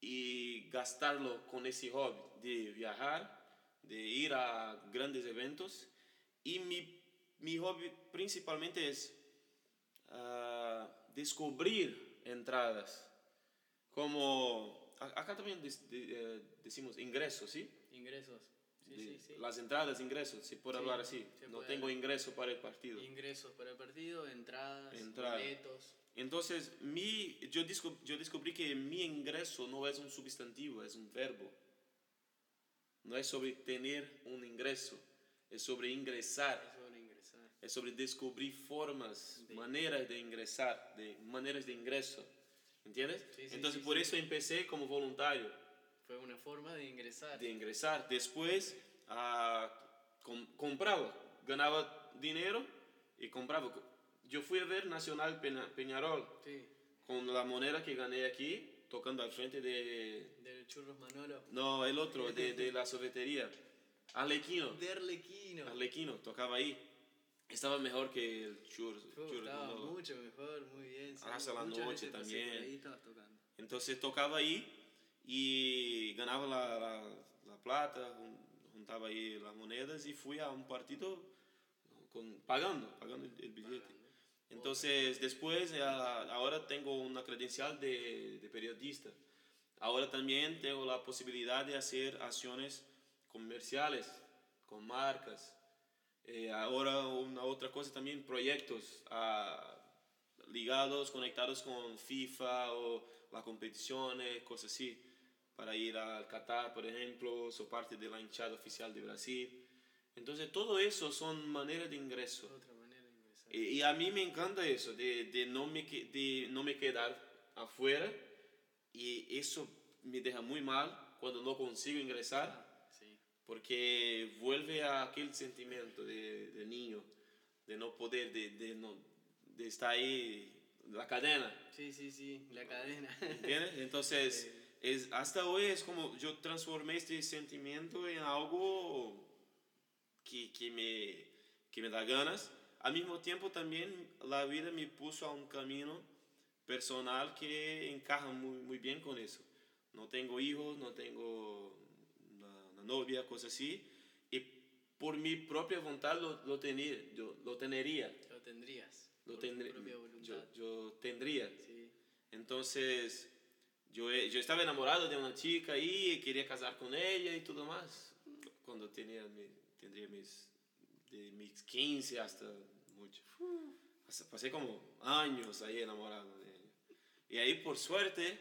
y gastarlo con ese hobby, de viajar, de ir a grandes eventos. Y mi, mi hobby principalmente es uh, descubrir entradas. Como acá también eh, decimos ingresos, ¿sí? Ingresos las entradas, ingresos, si puedo hablar así. No tengo ingreso para el partido. Ingresos para el partido, entradas, boletos. Entonces, mi, yo, yo descubrí que mi ingreso no es un sustantivo, es un verbo. No es sobre tener un ingreso, es sobre ingresar. Es sobre, ingresar. Es sobre descubrir formas, maneras de ingresar, de maneras de ingreso. ¿Entiendes? Entonces, por eso empecé como voluntario fue una forma de ingresar. De ingresar. Después uh, compraba, ganaba dinero y compraba. Yo fui a ver Nacional Peñarol con la moneda que gané aquí, tocando al frente de... Del Churros Manolo. No, el otro, de, de la sobetería. Arlequino. De Arlequino. Arlequino, tocaba ahí. Estaba mejor que el Churros. estaba mucho mejor, muy bien. Hasta la noche también. Entonces tocaba ahí y ganaba la, la, la plata, juntaba ahí las monedas y fui a un partido con, pagando, pagando el, billete. Entonces, después, ahora tengo una credencial de, de, periodista. Ahora también tengo la posibilidad de hacer acciones comerciales con marcas. Eh, ahora una otra cosa también, proyectos ah, ligados, conectados con FIFA o las competiciones, cosas así, para ir al Qatar, por ejemplo, soy parte de la hinchada oficial de Brasil. Entonces todo eso son maneras de ingreso. Otra manera de ingresar. Y, y a mí me encanta eso, de, de, no me, de no me quedar afuera y eso me deja muy mal cuando no consigo ingresar Ah, sí. porque vuelve a aquel sentimiento de, de niño, de no poder, de, de, no, de estar ahí, la cadena, Sí, sí, sí, la cadena. ¿entiendes? Entonces, es, hasta hoy es como yo transformé este sentimiento en algo que, que, me, que me da ganas. Al mismo tiempo también la vida me puso a un camino personal que encaja muy, muy bien con eso. No tengo hijos, no tengo una, una novia, cosas así. Y por mi propia voluntad lo, lo, tenía, yo, lo tendría. Lo tendrías. Lo propia yo, yo tendría. Sí. Entonces, yo, yo estaba enamorado de una chica y quería casar con ella y todo más. Cuando tenía, tendría mis, de mis 15 hasta mucho. Hasta pasé como años ahí enamorado de ella. Y ahí, por suerte,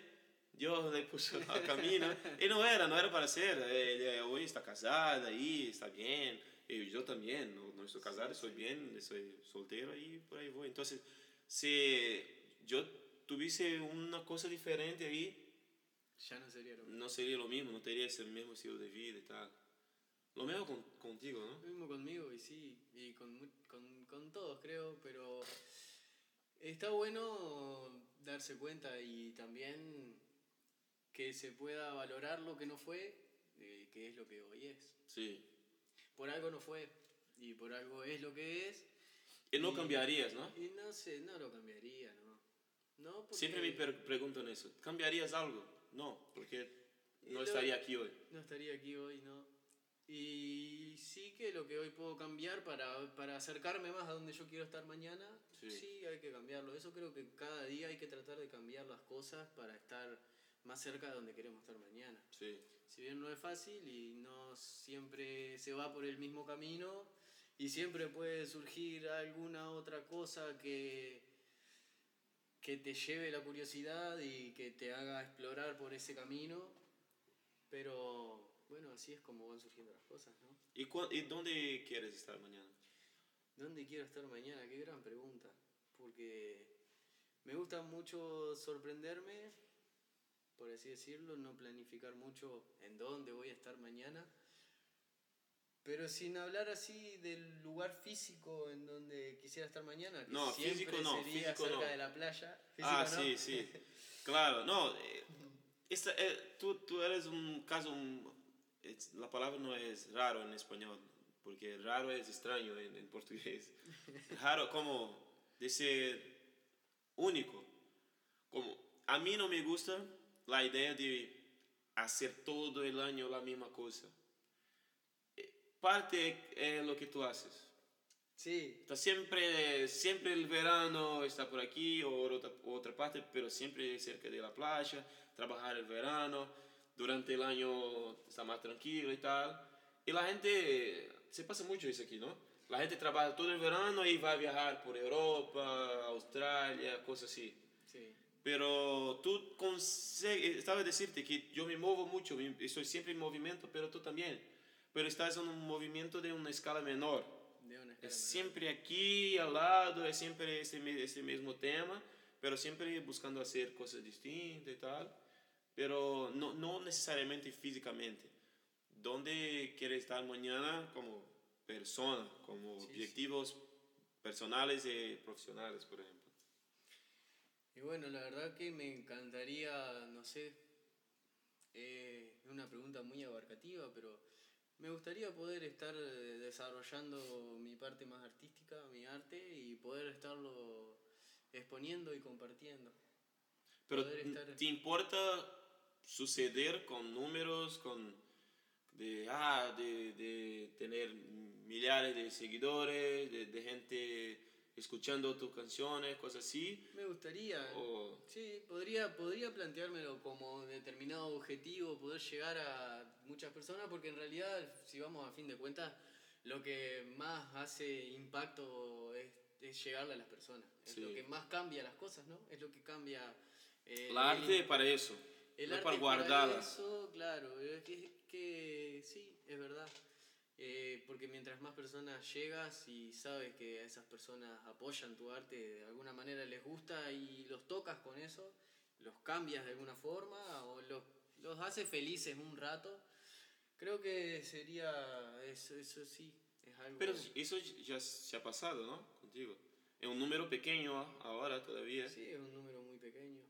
Dios le puso al camino. Y no era, no era para ser. Ella hoy está casada y está bien. Y yo también, no, no estoy casado, estoy bien, soy soltero y por ahí voy. Entonces, si yo tuviese una cosa diferente ahí, Ya no sería lo mismo. no sería lo mismo, no tendría ese mismo estilo de vida y tal. Lo mismo con, contigo, ¿no? Lo mismo conmigo y sí, y con, con, con todos creo, pero está bueno darse cuenta y también que se pueda valorar lo que no fue, eh, que es lo que hoy es. Sí. Por algo no fue y por algo es lo que es. Y no Y- cambiarías, ¿no? Y no sé, no lo cambiaría, ¿no? No, porque Siempre me preguntan eso. ¿Cambiarías algo? No, porque no lo- estaría aquí hoy. no estaría aquí hoy, ¿no? Y sí que lo que hoy puedo cambiar para, para acercarme más a donde yo quiero estar mañana, Sí. sí. hay que cambiarlo. Eso creo que cada día hay que tratar de cambiar las cosas para estar más cerca de donde queremos estar mañana. Sí. Si bien no es fácil y no siempre se va por el mismo camino y siempre puede surgir alguna otra cosa que, que te lleve la curiosidad y que te haga explorar por ese camino, pero bueno, así es como van surgiendo las cosas, ¿no? ¿Y, cu- ¿Y dónde quieres estar mañana? ¿Dónde quiero estar mañana? Qué gran pregunta, porque me gusta mucho sorprenderme, por así decirlo, no planificar mucho en dónde voy a estar mañana, pero sin hablar así del lugar físico en donde quisiera estar mañana, que No, siempre físico no, sería físico cerca no. de la playa. ah, Físico no. sí, sí. Claro, no. eh, esta, eh, tú, tú eres un caso, un- es- la palabra no es raro en español, porque raro es extraño en, en portugués. Raro como de ser único. Como, a mí no me gusta la idea de hacer todo el año la misma cosa. Eh, Parte es lo que tú haces. Sí, Está siempre, siempre el verano está por aquí o otra, otra parte, pero siempre cerca de la playa, trabajar el verano, durante el año está más tranquilo y tal. Y la gente, se pasa mucho eso aquí, ¿no? La gente trabaja todo el verano y va a viajar por Europa, Australia, cosas así. sí, Pero tú consigues, estaba a decirte que yo me muevo mucho, estoy siempre en movimiento, pero tú también. Pero estás en un movimiento de una escala menor. de una escala Es menor. siempre aquí al lado, es siempre ese, ese mismo tema, pero siempre buscando hacer cosas distintas y tal, pero no, no necesariamente físicamente. ¿Dónde quieres estar mañana como persona, como Sí, sí. objetivos personales y profesionales, por ejemplo? Y bueno, la verdad que me encantaría, no sé, eh, es una pregunta muy abarcativa, pero me gustaría poder estar eh, desarrollando mi parte más artística, mi arte, y poder estarlo exponiendo y compartiendo. Pero Poder estar- ¿te importa suceder con números, con de, ah, de, de tener millares de seguidores, de, de gente escuchando tus canciones, cosas así? Me gustaría, O, sí, podría, podría planteármelo como determinado objetivo, poder llegar a muchas personas, porque en realidad, si vamos a fin de cuentas, lo que más hace impacto es, es llegarle a las personas. Es lo que más cambia las cosas, ¿no? Es lo que cambia... Eh, el arte para eso. El arte para guardarla. eso, claro. Es que, sí, es verdad. Eh, porque mientras más personas llegas y sabes que esas personas apoyan tu arte, de alguna manera les gusta y los tocas con eso, los cambias de alguna forma o los, los haces felices un rato, creo que sería eso, eso sí, es algo... Pero eso ya se ha pasado, ¿no? Contigo. Es un número pequeño ahora todavía. Sí, es un número muy pequeño.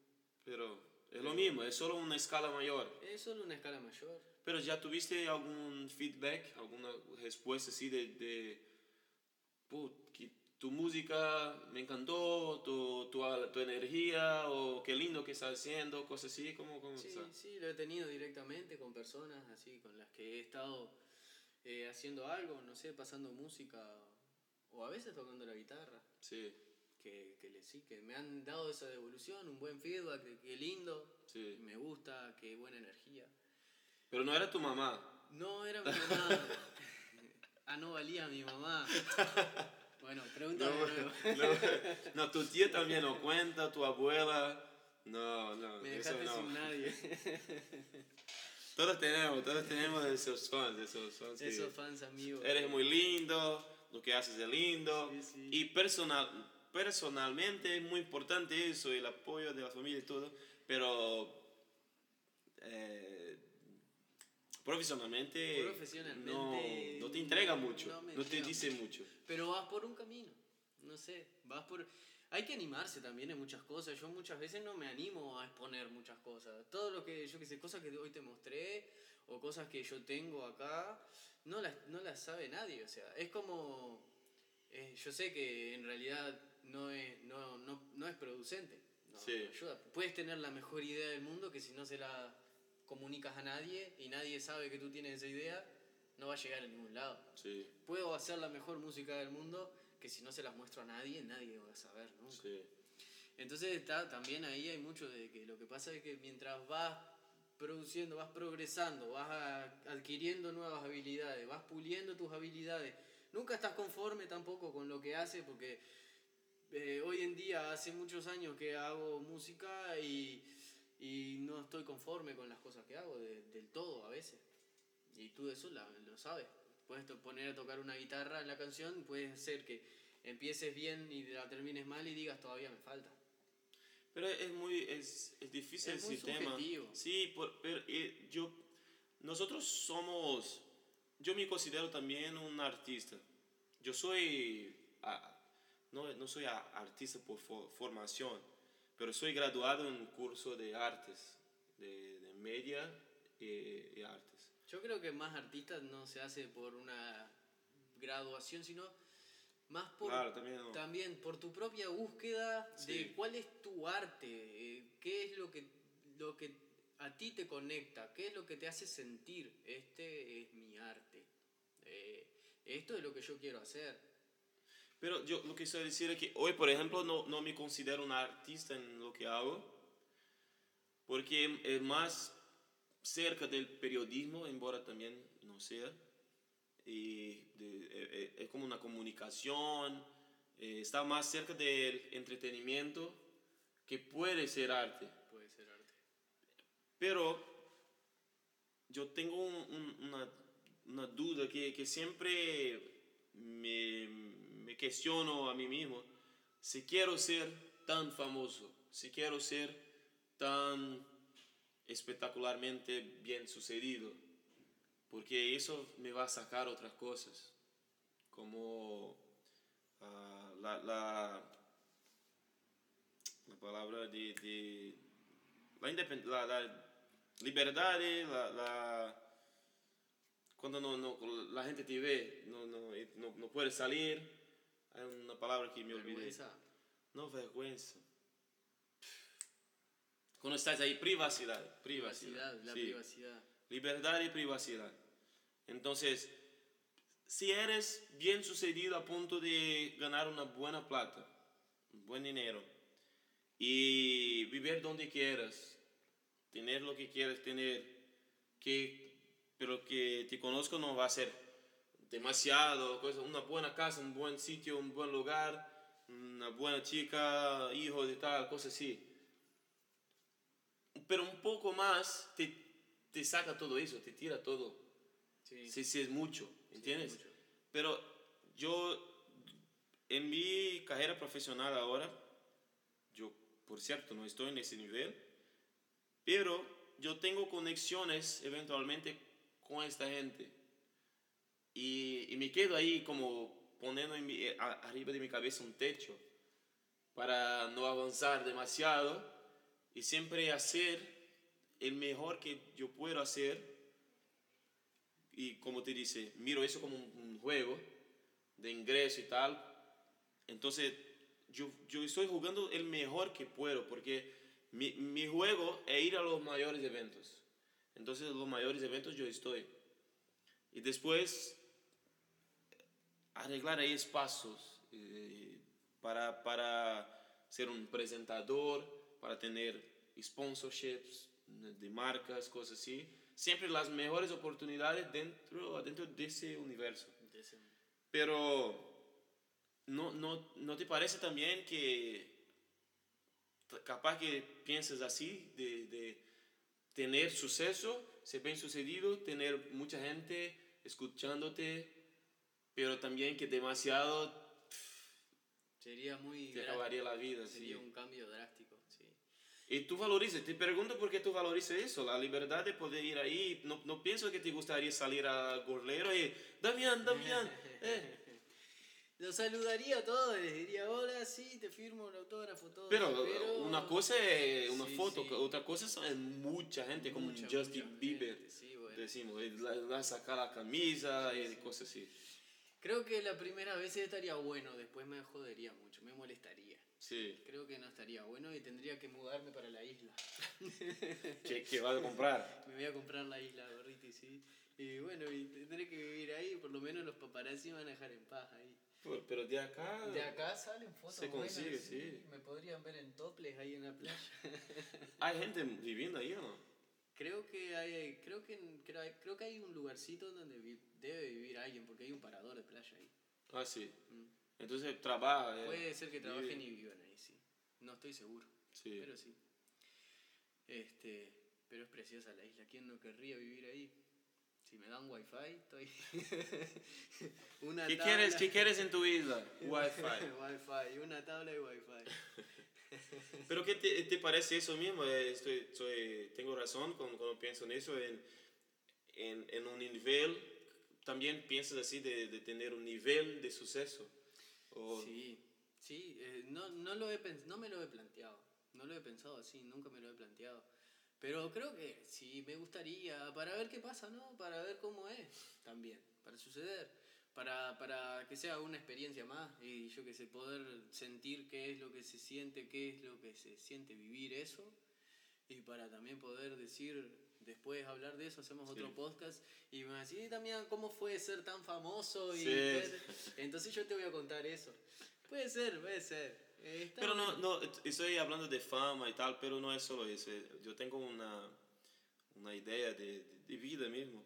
Pero es lo mismo, es solo una escala mayor. Es solo una escala mayor. Pero ya tuviste algún feedback, alguna respuesta así de, de que tu música me encantó, tu, tu, tu, energía, o qué lindo que estás haciendo, cosas así, ¿cómo, cómo sí, sí, lo he tenido directamente con personas así, con las que he estado eh, haciendo algo, no sé, pasando música, o a veces tocando la guitarra. Sí. Que, que, le, sí, que me han dado esa devolución, un buen feedback, que, que lindo, sí. me gusta, qué buena energía. Pero no era tu mamá. No era mi mamá. ah, no valía mi mamá. Bueno, pregúntame. No, no, tu tía también no cuenta, tu abuela. No, no. Me dejaste eso no. sin nadie. todos tenemos, todos tenemos esos fans, esos fans. Esos fans amigos. Eres muy lindo, lo que haces es lindo. Sí, sí. Y personal, personalmente es muy importante eso, el apoyo de la familia y todo. Pero. Eh, profesionalmente, profesionalmente no, no, te entrega mucho, no, te dice mucho. Pero vas por un camino, no sé, vas por... Hay que animarse también en muchas cosas. Yo muchas veces no me animo a exponer muchas cosas. Todo lo que, yo que sé, cosas que hoy te mostré o cosas que yo tengo acá, no las, no las sabe nadie. O sea, es como... Eh, yo sé que en realidad no es, no, no, no es producente. No, sí. ayuda. Puedes tener la mejor idea del mundo que si no se la comunicas a nadie y nadie sabe que tú tienes esa idea, no va a llegar a ningún lado. Sí. Puedo hacer la mejor música del mundo que si no se las muestro a nadie, nadie va a saber nunca. Sí. Entonces está, también ahí hay mucho de que lo que pasa es que mientras vas produciendo, vas progresando, vas adquiriendo nuevas habilidades, vas puliendo tus habilidades, nunca estás conforme tampoco con lo que haces porque eh, hoy en día hace muchos años que hago música y y no estoy conforme con las cosas que hago del todo a veces. Y tú eso lo sabes. Puedes poner a tocar una guitarra en la canción, puede ser que empieces bien y la termines mal y digas todavía me falta. Pero es muy es, es difícil es el muy sistema. Subjetivo. Sí, pero eh, yo nosotros somos yo me considero también un artista. Yo soy no, no soy artista por formación pero soy graduado en un curso de artes, de, de media y, artes. Yo creo que más artista no se hace por una graduación, sino más por también, por tu propia búsqueda de cuál es tu arte, eh, qué es lo que, lo que a ti te conecta, qué es lo que te hace sentir, este es mi arte, eh, esto es lo que yo quiero hacer. Pero yo lo que quiero decir es que hoy, por ejemplo, no, no me considero un artista en lo que hago, porque es más cerca del periodismo, embora también no sea. Y de, eh, eh, es como una comunicación, eh, está más cerca del entretenimiento que puede ser arte. Puede ser arte. Pero yo tengo un, una, una, duda que, que siempre me, me cuestiono a mí mismo si quiero ser tan famoso, si quiero ser tan espectacularmente bien sucedido, porque eso me va a sacar otras cosas, como uh, la, la, la, palabra de, la, la, libertad, la, la cuando no, no, la gente te ve, no, no, no puedes salir, hay una palabra que me olvidé. Vergüenza. No, vergüenza. Cuando estás ahí, privacidad. Privacidad, privacidad la privacidad. Libertad y privacidad. Entonces, si eres bien sucedido a punto de ganar una buena plata, un buen dinero, y vivir donde quieras, tener lo que quieras tener, que, pero que te conozco no va a ser demasiado, una buena casa, un buen sitio, un buen lugar, una buena chica, hijos y tal, cosas así. Pero un poco más te, te saca todo eso, te tira todo. Sí. Sí, sí, es mucho, ¿entiendes? mucho. Pero yo, en mi carrera profesional ahora, yo, por cierto, no estoy en ese nivel, pero yo tengo conexiones eventualmente con esta gente. Y, y me quedo ahí como poniendo en mi- a- arriba de mi cabeza un techo para no avanzar demasiado y siempre hacer el mejor que yo puedo hacer y como te dice, miro eso como un, un juego de ingreso y tal. Entonces, yo, yo estoy jugando el mejor que puedo, porque mi, mi juego es ir a los mayores eventos. Entonces, los mayores eventos yo estoy. Y después, arreglar ahí espacios eh, para, para ser un presentador, para tener sponsorships de marcas, cosas así. Siempre las mejores oportunidades dentro, dentro de ese universo. Pero, ¿no, no, ¿no te parece también que capaz que piensas así, de, de tener suceso, ser bien sucedido, tener mucha gente escuchándote, pero también que demasiado Sería muy te acabaría la vida? Sería sí. un cambio drástico, sí. Y tú valorizas, te pregunto por qué tú valorizas eso, la libertad de poder ir ahí. No, no pienso que te gustaría salir a Gorlero y, Damián, Damián, eh. Los saludaría a todos, les diría, hola, sí, te firmo el autógrafo, todo. Pero, pero una cosa es una Sí, foto, sí. otra cosa son mucha gente, como mucha, Justin mucha Bieber, gente, sí, bueno. decimos, la, la sacar la camisa y cosas así. Creo que la primera vez estaría bueno, después me jodería mucho, me molestaría. Sí. Creo que no estaría bueno y tendría que mudarme para la isla. ¿Qué, qué vas a comprar? Me voy a comprar la isla, gorriti, sí. Y bueno, y tendré que vivir ahí, por lo menos los paparazzi van a dejar en paz ahí. Pero- de acá... De acá salen fotos Se buenas, consigue, sí. Me podrían ver en toples ahí en la playa. ¿Hay gente viviendo ahí o no? Creo que hay, creo que, creo, creo que hay un lugarcito donde vi- debe vivir alguien, porque hay un parador de playa ahí. Ah, sí. Mm. Entonces trabaja. eh, Puede ser que trabajen vive. y vivan ahí, sí. No estoy seguro, Sí. pero sí. Este, pero es preciosa la isla. ¿Quién no querría vivir ahí? Si me dan wifi, estoy. una ¿Qué tabla- quieres, ¿Qué quieres en tu isla? Wi-Fi. wifi, una tabla de wifi. ¿Pero qué te, te parece eso mismo? Eh, Estoy, soy- tengo razón cuando, cuando pienso en eso, en, en, en un nivel, también piensas así de, de tener un nivel de suceso. Sí, sí, eh, no, no, lo he no me lo he planteado, no lo he pensado así, nunca me lo he planteado. Pero creo que sí, me gustaría, para ver qué pasa, ¿no? Para ver cómo es también, para suceder, para, para que sea una experiencia más y yo que sé, poder sentir qué es lo que se siente, qué es lo que se siente vivir eso y para también poder decir, después hablar de eso, hacemos otro Sí. podcast y me va a decir, también cómo fue ser tan famoso y Sí. entonces yo te voy a contar eso. Puede ser, puede ser. Eh, Pero no, no, estoy hablando de fama y tal, pero no es solo eso. Yo tengo una, una idea de, de- de vida mismo,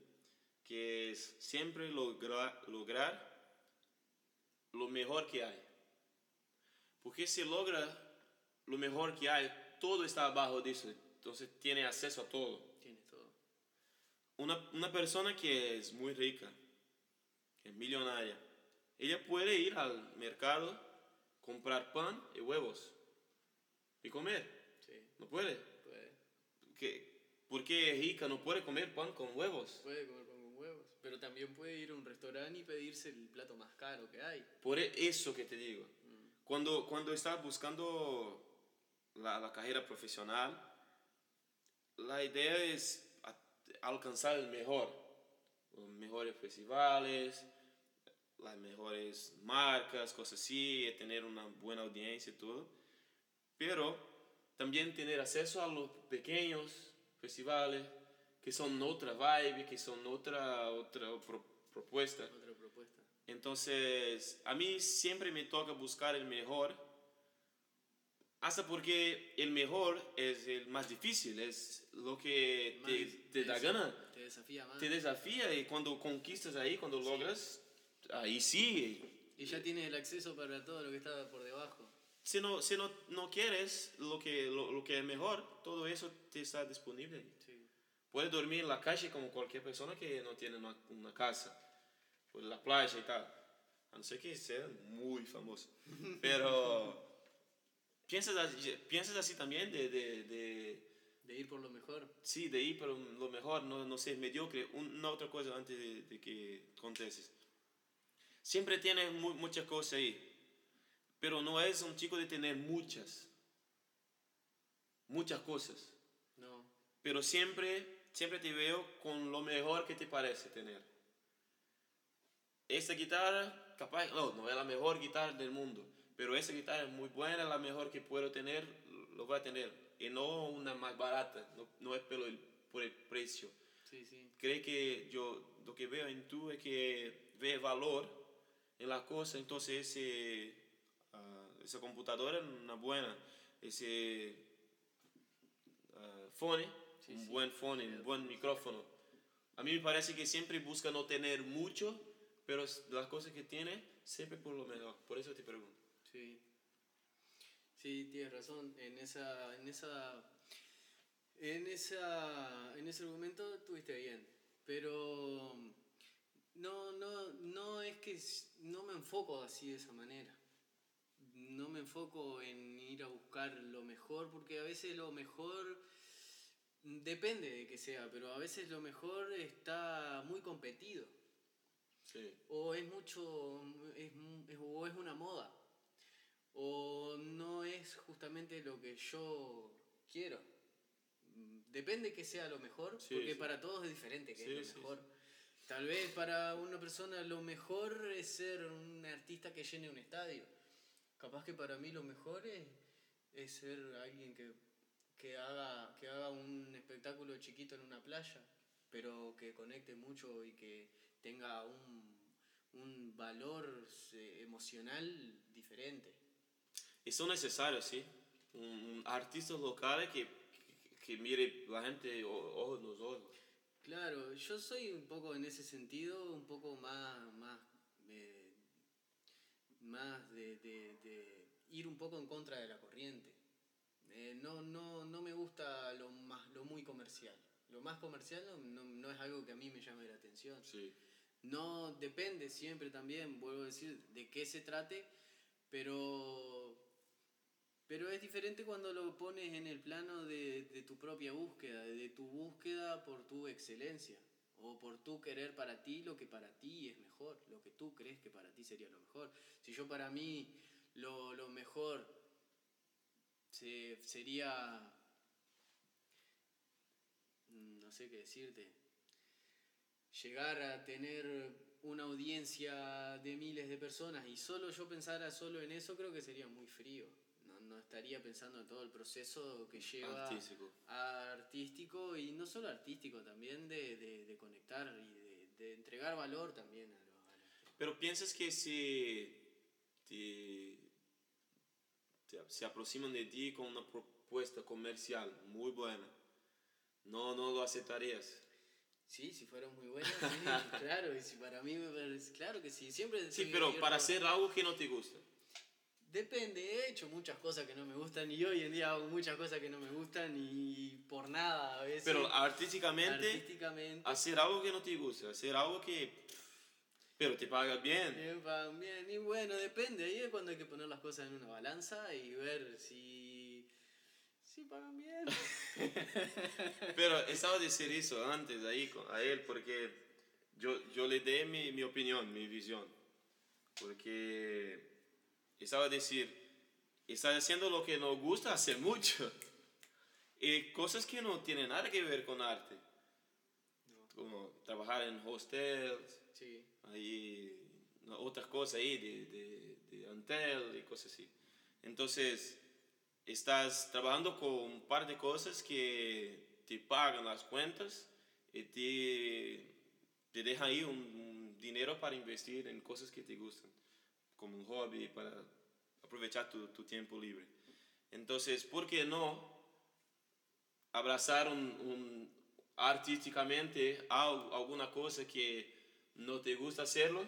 que es siempre logra- lograr lo mejor que hay. Porque si logra lo mejor que hay, todo está abajo de eso, entonces tiene acceso a todo. Tienes todo. Una, una persona que es muy rica, que es millonaria, ella puede ir al mercado, comprar pan y huevos y comer. Sí, No puede. puede. ¿Qué? ¿Por qué es rica? No puede comer pan con huevos. Puede comer pan con huevos. Pero también puede ir a un restaurante y pedirse el plato más caro que hay. Por e- eso que te digo. Mm. Cuando, cuando estás buscando la, la carrera profesional, la idea es a- alcanzar el mejor. Los mejores festivales, las mejores marcas, cosas así, tener una buena audiencia y todo. Pero también tener acceso a los pequeños festivales que son otra vibe, que son otra, otra pro- propuesta. Otra propuesta. Entonces, a mí siempre me toca buscar el mejor, hasta porque el mejor es el más difícil, es lo que Más te, te da gana, Te desafía más. te desafía y cuando conquistas ahí, cuando logras, ahí sí. Y ya tienes el acceso para todo lo que está por debajo. Si no, si no, no quieres lo que, lo, lo que es mejor, todo eso te está disponible. Sí. Puedes dormir en la calle como cualquier persona que no tiene una, una casa, por la playa y tal. A no ser que sea muy famoso. Pero piensas así, piensas así también de, de, de, De ir por lo mejor. sí, de ir por lo mejor, no, no ser mediocre. Un- Una otra cosa antes de, de que contestes. Siempre tienes mu- muchas cosas ahí, pero no es un chico de tener muchas. Muchas cosas. No. pero siempre, siempre te veo con lo mejor que te parece tener. Esta guitarra, capaz, no, no es la mejor guitarra del mundo, pero esa guitarra es muy buena, la mejor que puedo tener, lo voy a tener. Y no una más barata, no, no es por el, por el precio. Sí, sí. Creo que yo, lo que veo en tú es que ve valor en la cosa, entonces ese, ah, esa computadora es una buena, ese ah, phone, Sí, un sí. buen phone, un buen micrófono. A mí me parece que siempre busca no tener mucho, pero las cosas que tiene, siempre por lo mejor. Por eso te pregunto. Sí. Sí, tienes razón. En esa, en esa, en esa, en ese argumento tuviste bien. Pero no, no, no es que no me enfoco así de esa manera. No me enfoco en ir a buscar lo mejor, porque a veces lo mejor depende de que sea, pero a veces lo mejor está muy competido. Sí. o es mucho es, es- o es una moda. O no es justamente lo que yo quiero. Mm, depende que sea lo mejor Sí, porque sí. para todos es diferente que es lo mejor. tal vez para una persona lo mejor es ser un artista que llene un estadio. Capaz que para mí lo mejor es, es ser alguien que, que haga que haga un espectáculo chiquito en una playa pero que conecte mucho y que tenga un, un valor eh, emocional diferente. Y son necesarios, sí. Un, un artistas locales que, que, que mire la gente ojos en los ojos. Claro, yo soy un poco en ese sentido, un poco más, más, eh, más de, de- de ir un poco en contra de la corriente. Eh, no, no, no me gusta lo, más, lo muy comercial. Lo más comercial no, no, no es algo que a mí me llame la atención. Sí. No depende siempre también, vuelvo a decir, de qué se trate, pero, pero es diferente cuando lo pones en el plano de, de tu propia búsqueda, de tu búsqueda por tu excelencia, o por tu querer para ti lo que para ti es mejor, lo que tú crees que para ti sería lo mejor. Si yo para mí lo, lo mejor se- sería, mm, no sé qué decirte, llegar a tener una audiencia de miles de personas y solo yo pensara solo en eso, creo que sería muy frío. No, no estaría pensando en todo el proceso que lleva Artístico. a artístico y no solo artístico, también de, de- de conectar y de, de entregar valor también a, lo- a la- Pero piensas que si te, se aproximan de ti con una propuesta comercial muy buena, no, no lo aceptarías. Sí, si fuera muy buena, sí, claro, y si para mí me parece, claro que sí, siempre... Sí, pero para hacer algo que no te gusta. Depende, he hecho muchas cosas que no me gustan y hoy en día hago muchas cosas que no me gustan y por nada a veces. Pero artísticamente, artísticamente hacer algo que no te gusta, hacer algo que... Pero te pagas bien. me pagan bien. Y bueno, depende, ahí es cuando hay que poner las cosas en una balanza y ver si, si pagan bien. Pero estaba decir eso antes ahí a él porque yo, yo le di mi, mi opinión, mi visión. Porque estaba a decir, está haciendo lo que nos gusta hacer mucho. Y cosas que no tienen nada que ver con arte. Como trabajar en hostels, Sí, ahí, otras cosas ahí de, de, de Antel y cosas así. Entonces, estás trabajando con un par de cosas que te pagan las cuentas y te, te dejan ahí un, dinero para invertir en cosas que te gustan, como un hobby, para aprovechar tu, tu tiempo libre. Entonces, ¿por qué no abrazar un, artísticamente al- alguna cosa que no te gusta hacerlo,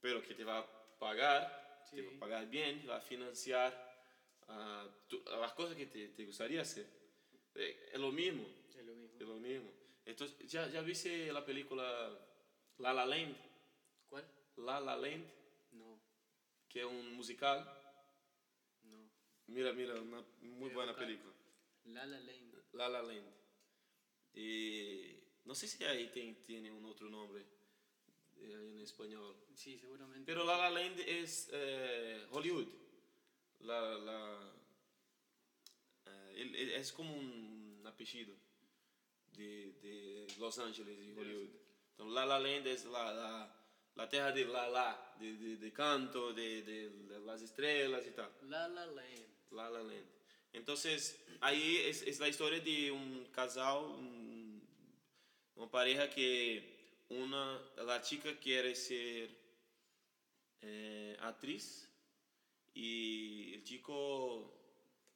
pero que te va a pagar, Sí. te va a pagar bien, va a financiar ah, tu- las cosas que te, te gustaría hacer. Eh, es lo mismo, Es lo mismo. es lo mismo. Entonces, ¿ya, ya viste la película La La Land? ¿Cuál? La La Land, No, que es un musical. no. Mira, mira, una muy buena buscar. película. La La Land. La La Land. Y no sé si ahí tiene, tiene un otro nombre en español. Sí, seguramente. Pero La La Land es eh, Hollywood. La, la, eh, es como un apellido de, de Los Ángeles y Hollywood. Entonces, La La Land es la, la, la tierra de La La, de, de, de canto, de, de, de las estrellas y tal. La La Land. La La Land. Entonces, ahí es, es la historia de un casal, un- una pareja que una, la chica quiere ser eh, actriz y el chico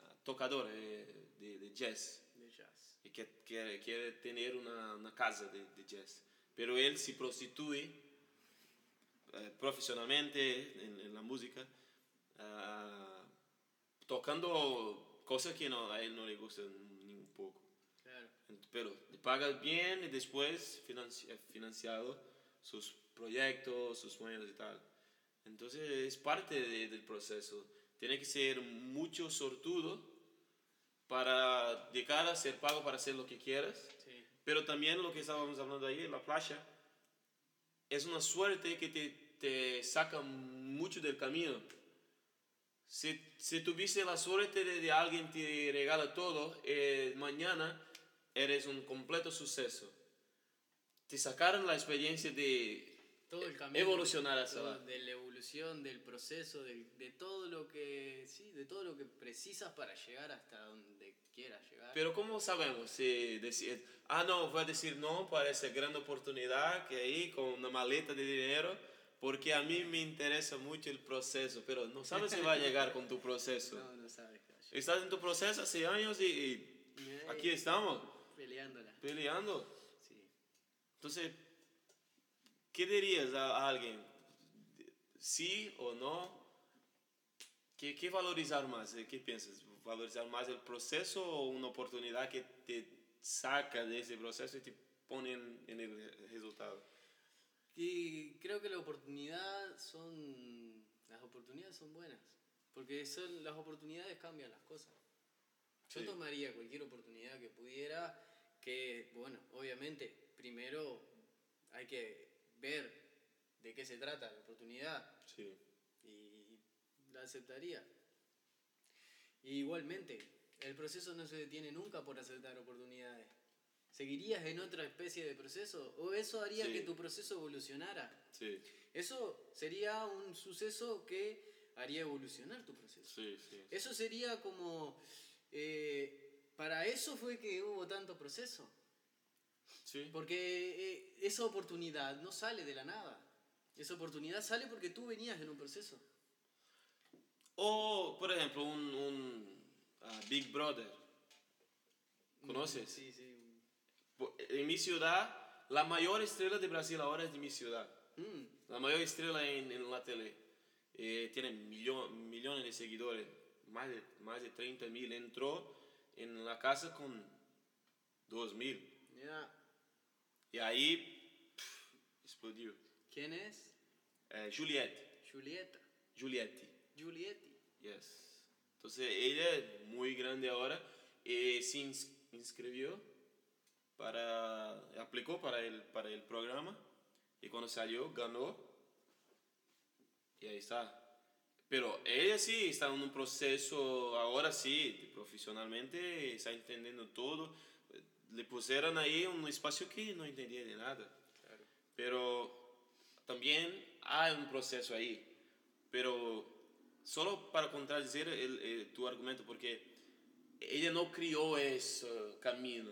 ah, tocador eh, de, de jazz De jazz. y que quiere, quiere tener una, una casa de, de jazz. Pero él se prostituye eh, profesionalmente en, en la música, ah, tocando cosas que no, a él no le gustan ni un poco. Claro. Pero pagas bien y después financi- eh, financiado sus proyectos, sus sueños y tal. Entonces es parte de- del proceso. Tiene que ser mucho sortudo para llegar a ser pago para hacer lo que quieras. Sí. Pero también lo que estábamos hablando ahí, la playa, es una suerte que te, te saca mucho del camino. Si, si tuviste la suerte de, de alguien te regala todo, eh, mañana eres un completo suceso. Te sacaron la experiencia de Todo el camino. evolucionar hacia todo- la- de la evolución, del proceso, del- de todo lo que. Sí, de todo lo que precisas para llegar hasta donde quieras llegar. Pero ¿cómo sabemos si decir, ah, no, voy a decir no para esa gran oportunidad que hay con una maleta de dinero? Porque a mí me interesa mucho el proceso, pero no sabes si va a llegar con tu proceso. no, no sabes. Estás en tu proceso hace años y, y Eh, aquí estamos, Peleándola. peleando. Sí. Entonces, ¿qué dirías a alguien? ¿Sí o no? ¿Qué, qué valorizar más? ¿Qué piensas? ¿Valorizar más el proceso o una oportunidad que te saca de ese proceso y te pone en, en el resultado? Y creo que la oportunidad son. Las oportunidades son buenas. Porque son, las oportunidades cambian las cosas. Yo Sí. tomaría cualquier oportunidad que pudiera, que, bueno, obviamente, primero hay que ver de qué se trata la oportunidad Sí, y la aceptaría. Y igualmente, el proceso no se detiene nunca por aceptar oportunidades. ¿Seguirías en otra especie de proceso? ¿O eso haría Sí. que tu proceso evolucionara? sí, Eso sería un suceso que haría evolucionar tu proceso. sí, sí. Eso sería como... eh, para eso fue que hubo tanto proceso. Sí, Porque eh, esa oportunidad no sale de la nada. Esa oportunidad sale porque tú venías en un proceso. O, por ejemplo, un, un ah, Big Brother. ¿Conoces? Sí, sí. Po- En mi ciudad, la mayor estrella de Brasil ahora es de mi ciudad. Mm, La mayor estrella en, en la tele. Eh, tiene millon- millones de seguidores, más de, más de 30 mil. Entró en la casa con 2 mil. ya. Y ahí pff, explodió. ¿Quién es? Eh, Juliette. Julieta. Juliette. Julietti. Yes. Entonces ella es muy grande ahora. eh, se ins- inscribió para, aplicó para el, para el programa y cuando salió ganó y ahí está. Pero ella sí está en un proceso, ahora sí, profesionalmente, está entendiendo todo. Le pusieron ahí un espacio que no entendía de nada. Claro. Pero también hay un proceso ahí. Pero solo para contradecir el- el- tu argumento, porque ella no crió ese camino.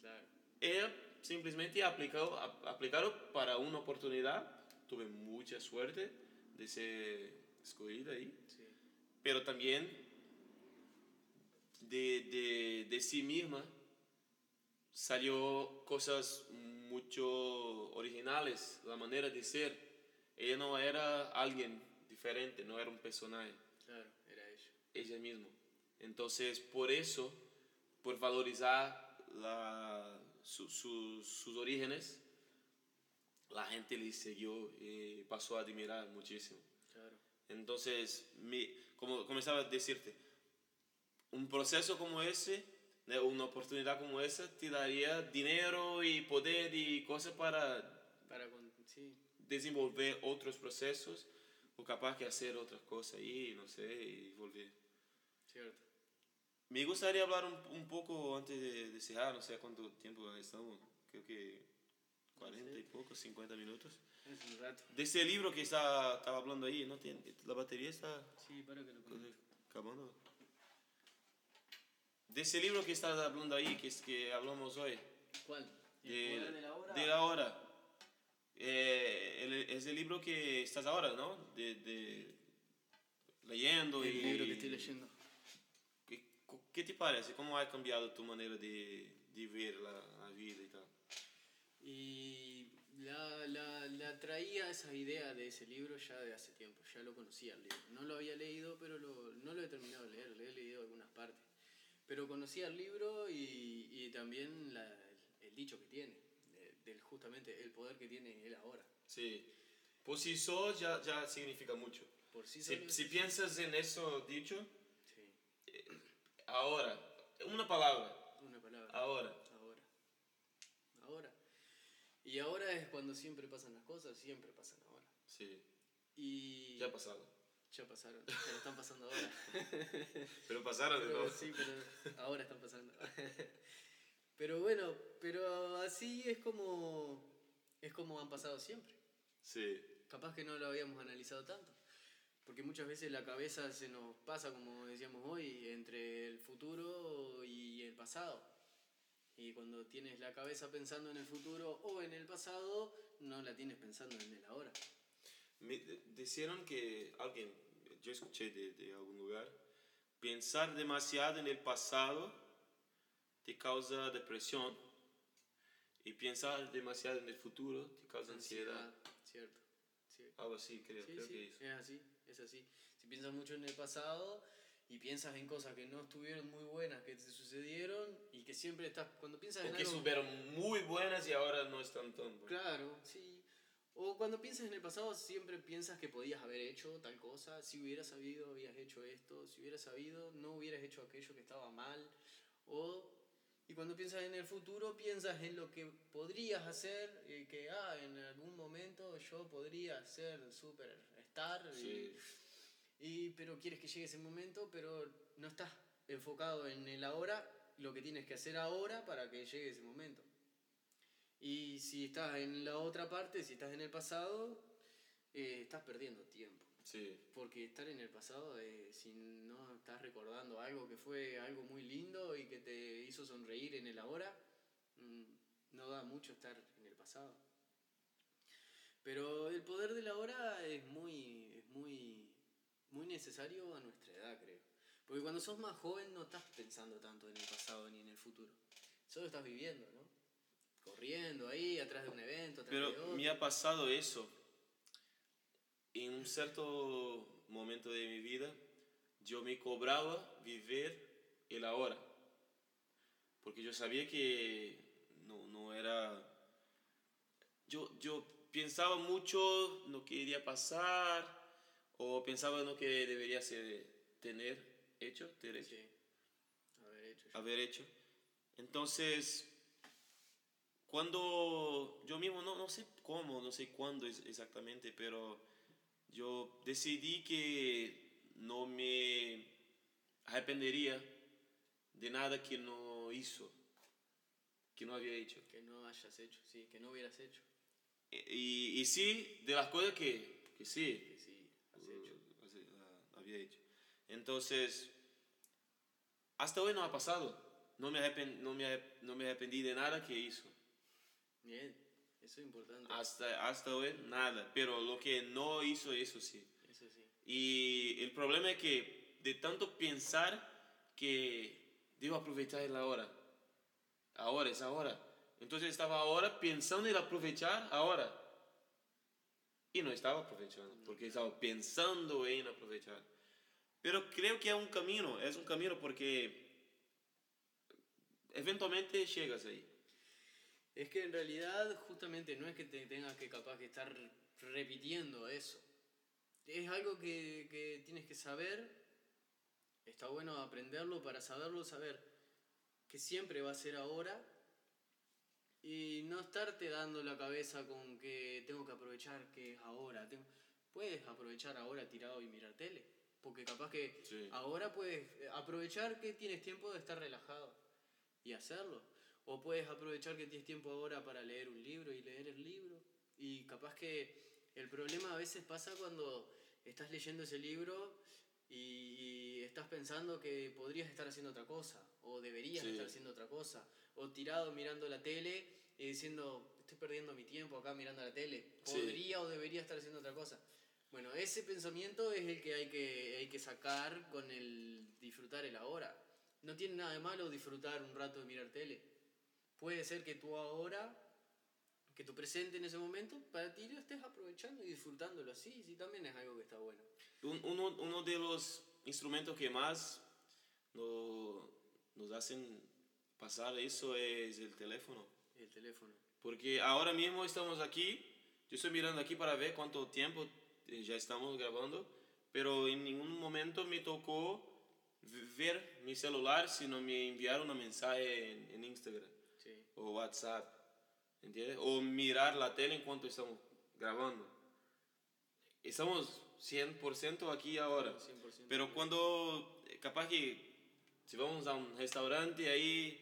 Claro. Ella simplemente aplicó, ap- aplicaron para una oportunidad. Tuve mucha suerte de ser escogida ahí. Sí. Pero también de, de, de sí misma salió cosas mucho originales, la manera de ser. ella no era alguien diferente, no era un personaje. Claro, era ella. Ella misma. Entonces, por eso, por valorizar la, su, su, sus orígenes, la gente le siguió y pasó a admirar muchísimo. Entonces, mi, como comenzaba a decirte, un proceso como ese, una oportunidad como esa, te daría dinero y poder y cosas para, para sí. desenvolver otros procesos o capaz que hacer otras cosas y no sé, y volver. Cierto. Me gustaría hablar un, un poco antes de, de, cerrar, no sé cuánto tiempo estamos, creo que 40 y poco, 50 minutos. Es un rato. De ese libro que está, estaba hablando ahí, ¿no? Tiene, la batería está sí, para que lo acabando. De ese libro que estás hablando ahí, que es que hablamos hoy. ¿Cuál? De, de la hora? De la hora. Eh, el, es el libro que estás ahora, ¿no? De, de leyendo el y... libro que estoy leyendo. ¿Qué, ¿Qué, te parece? ¿Cómo ha cambiado tu manera de, de ver la, la, vida y tal? Y la, la, la, traía esa idea de ese libro ya de hace tiempo, ya lo conocía el libro. No lo había leído, pero lo, no lo he terminado de leer, le he leído algunas partes. Pero conocía el libro y, y también la, el, el, dicho que tiene, de, del justamente el poder que tiene él ahora. Sí, por sí solo ya, ya significa mucho. Por sí si, solo si piensas en eso dicho, sí. eh, ahora, una palabra. Una palabra. Ahora. Y ahora es cuando siempre pasan las cosas, siempre pasan ahora. Sí. Y Ya ha pasado. ya pasaron, pero están pasando ahora. Pero pasaron de nuevo. sí, pero ahora están pasando. Pero bueno, pero así es como es como han pasado siempre. Sí. Capaz que no lo habíamos analizado tanto. Porque muchas veces la cabeza se nos pasa, como decíamos hoy, entre el futuro y el pasado. Y cuando tienes la cabeza pensando en el futuro o en el pasado, no la tienes pensando en el ahora. Me dijeron que alguien, yo escuché de, de algún lugar, pensar demasiado en el pasado te causa depresión y pensar demasiado en el futuro te causa ansiedad. Cierto. Sí. Algo así, creo, Sí, creo sí, que es. es así, es así. Si piensas mucho en el pasado y piensas en cosas que no estuvieron muy buenas, que te sucedieron y que siempre estás, cuando piensas en O que algo... estuvieron muy buenas y ahora no están tan buenas. Claro, sí. O cuando piensas en el pasado siempre piensas que podías haber hecho tal cosa, si hubieras sabido habías hecho esto, si hubieras sabido no hubieras hecho aquello que estaba mal. O, y cuando piensas en el futuro piensas en lo que podrías hacer, y que ah, en algún momento yo podría ser superstar. y- Sí. y, pero quieres que llegue ese momento, pero no estás enfocado en el ahora, lo que tienes que hacer ahora para que llegue ese momento. Y si estás en la otra parte, si estás en el pasado, eh, estás perdiendo tiempo. Sí, Porque estar en el pasado, eh, si no estás recordando algo que fue algo muy lindo y que te hizo sonreír en el ahora, mm, no da mucho estar en el pasado. Pero el poder del ahora es muy, es muy, muy necesario a nuestra edad, creo. Porque cuando sos más joven no estás pensando tanto en el pasado ni en el futuro. Solo estás viviendo, ¿no? Corriendo ahí, atrás de un evento, atrás de pero otro. me ha pasado eso. En un cierto momento de mi vida, yo me cobraba vivir el ahora. Porque yo sabía que no, no era... Yo, yo pensaba mucho en lo que iría a pasar o pensaba en lo que debería ser, tener hecho, tener hecho, Sí. Haber hecho. yo. haber hecho. Entonces, cuando yo mismo, no, no sé cómo, no sé cuándo exactamente, pero yo decidí que no me arrependería de nada que no hizo, que no había hecho. Que no hayas hecho, sí, que no hubieras hecho. Y, y sí, de las cosas que, que sí, Que sí, has hecho. uh, hace- ah, había hecho. Entonces, hasta hoy no ha pasado. No me, arrepen- no, me, no me arrepentí de nada que hizo. Bien, eso es importante. Hasta, hasta hoy nada. Pero lo que no hizo, eso sí. Eso sí. Y el problema es que de tanto pensar que debo aprovechar el ahora. Ahora es ahora. Entonces estaba ahora pensando en aprovechar ahora. Y no estaba aprovechando, porque estaba pensando en aprovechar. Pero creo que es un camino, es un camino porque eventualmente llegas ahí. Es que en realidad justamente no es que te tengas que capaz que estar repitiendo eso. Es algo que, que tienes que saber, está bueno aprenderlo para saberlo, saber que siempre va a ser ahora y no estarte dando la cabeza con que tengo que aprovechar que es ahora. Puedes aprovechar ahora tirado y mirar tele. Porque capaz que ahora puedes aprovechar que tienes tiempo de estar relajado y hacerlo. O puedes aprovechar que tienes tiempo ahora para leer un libro y leer el libro. Y capaz que el problema a veces pasa cuando estás leyendo ese libro y, estás pensando que podrías estar haciendo otra cosa. O deberías estar haciendo otra cosa. O tirado mirando la tele y diciendo, estoy perdiendo mi tiempo acá mirando la tele. Podría o debería estar haciendo otra cosa. Bueno, ese pensamiento es el que hay que, hay que sacar con el disfrutar el ahora. No tiene nada de malo disfrutar un rato de mirar tele. Puede ser que tú ahora, que tu presente en ese momento, para ti lo estés aprovechando y disfrutándolo así, sí, también es algo que está bueno. uno, uno, de los instrumentos que más no, nos hacen pasar eso es el teléfono. El teléfono. Porque ahora mismo estamos aquí, yo estoy mirando aquí para ver cuánto tiempo ya estamos grabando, pero en ningún momento me tocó ver mi celular si no me enviaron una mensaje en, Instagram o WhatsApp, ¿entiendes? O mirar la tele en cuanto estamos grabando. Estamos 100% aquí ahora, pero cuando, eh, capaz que si vamos a un restaurante, ahí,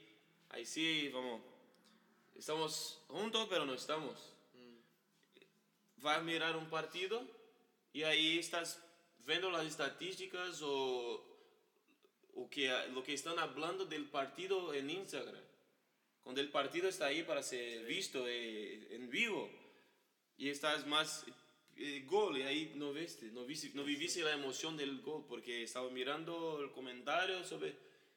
ahí sí, vamos, estamos juntos, pero no estamos. Mm. Va a mirar un partido y ahí estás viendo las estadísticas o, o que, lo que están hablando del partido en Instagram. Cuando el partido está ahí para ser visto eh, en vivo y estás más eh, gol y ahí no viste, no, viste, no viviste la emoción del gol porque estaba mirando el comentario sobre...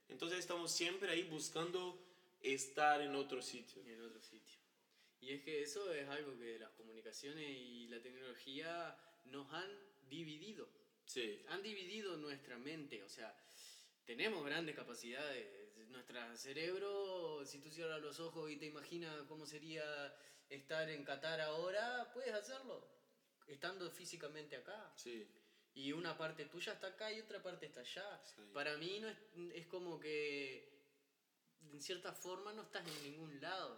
Entonces estamos siempre ahí buscando estar en otro sitio. En otro sitio. Y es que eso es algo que las comunicaciones y la tecnología nos han dividido. Sí. Han dividido nuestra mente, o sea, tenemos grandes capacidades. Nuestro cerebro, si tú cierras los ojos y te imaginas cómo sería estar en Qatar ahora, puedes hacerlo, estando físicamente acá. Sí. Y una parte tuya está acá y otra parte está allá. Para mí no es, es como que, en cierta forma, no estás en ningún lado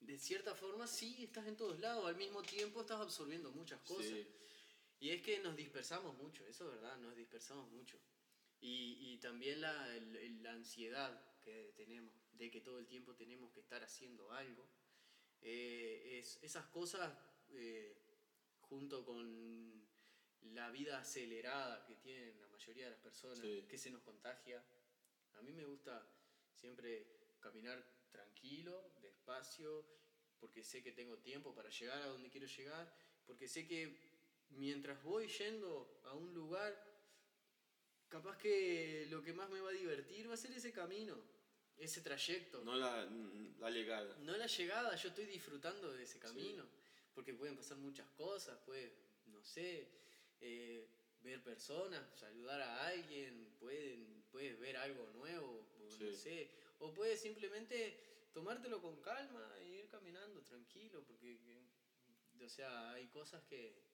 de cierta forma sí estás en todos lados, al mismo tiempo estás absorbiendo muchas cosas. Sí. Y es que nos dispersamos mucho, eso es verdad, nos dispersamos mucho. Y, y también la, la, ansiedad que tenemos, de que todo el tiempo tenemos que estar haciendo algo. Eh, es, esas cosas, eh, junto con la vida acelerada que tienen la mayoría de las personas, que se nos contagia. A mí me gusta siempre caminar tranquilo, despacio, porque sé que tengo tiempo para llegar a donde quiero llegar, porque sé que mientras voy yendo a un lugar, capaz que lo que más me va a divertir va a ser ese camino, ese trayecto. No la, la llegada. No la llegada, yo estoy disfrutando de ese camino, porque pueden pasar muchas cosas, puedes, no sé, eh, ver personas, saludar a alguien, pueden, puedes ver algo nuevo, no sé, o puedes simplemente tomártelo con calma e ir caminando tranquilo, porque, o sea, hay cosas que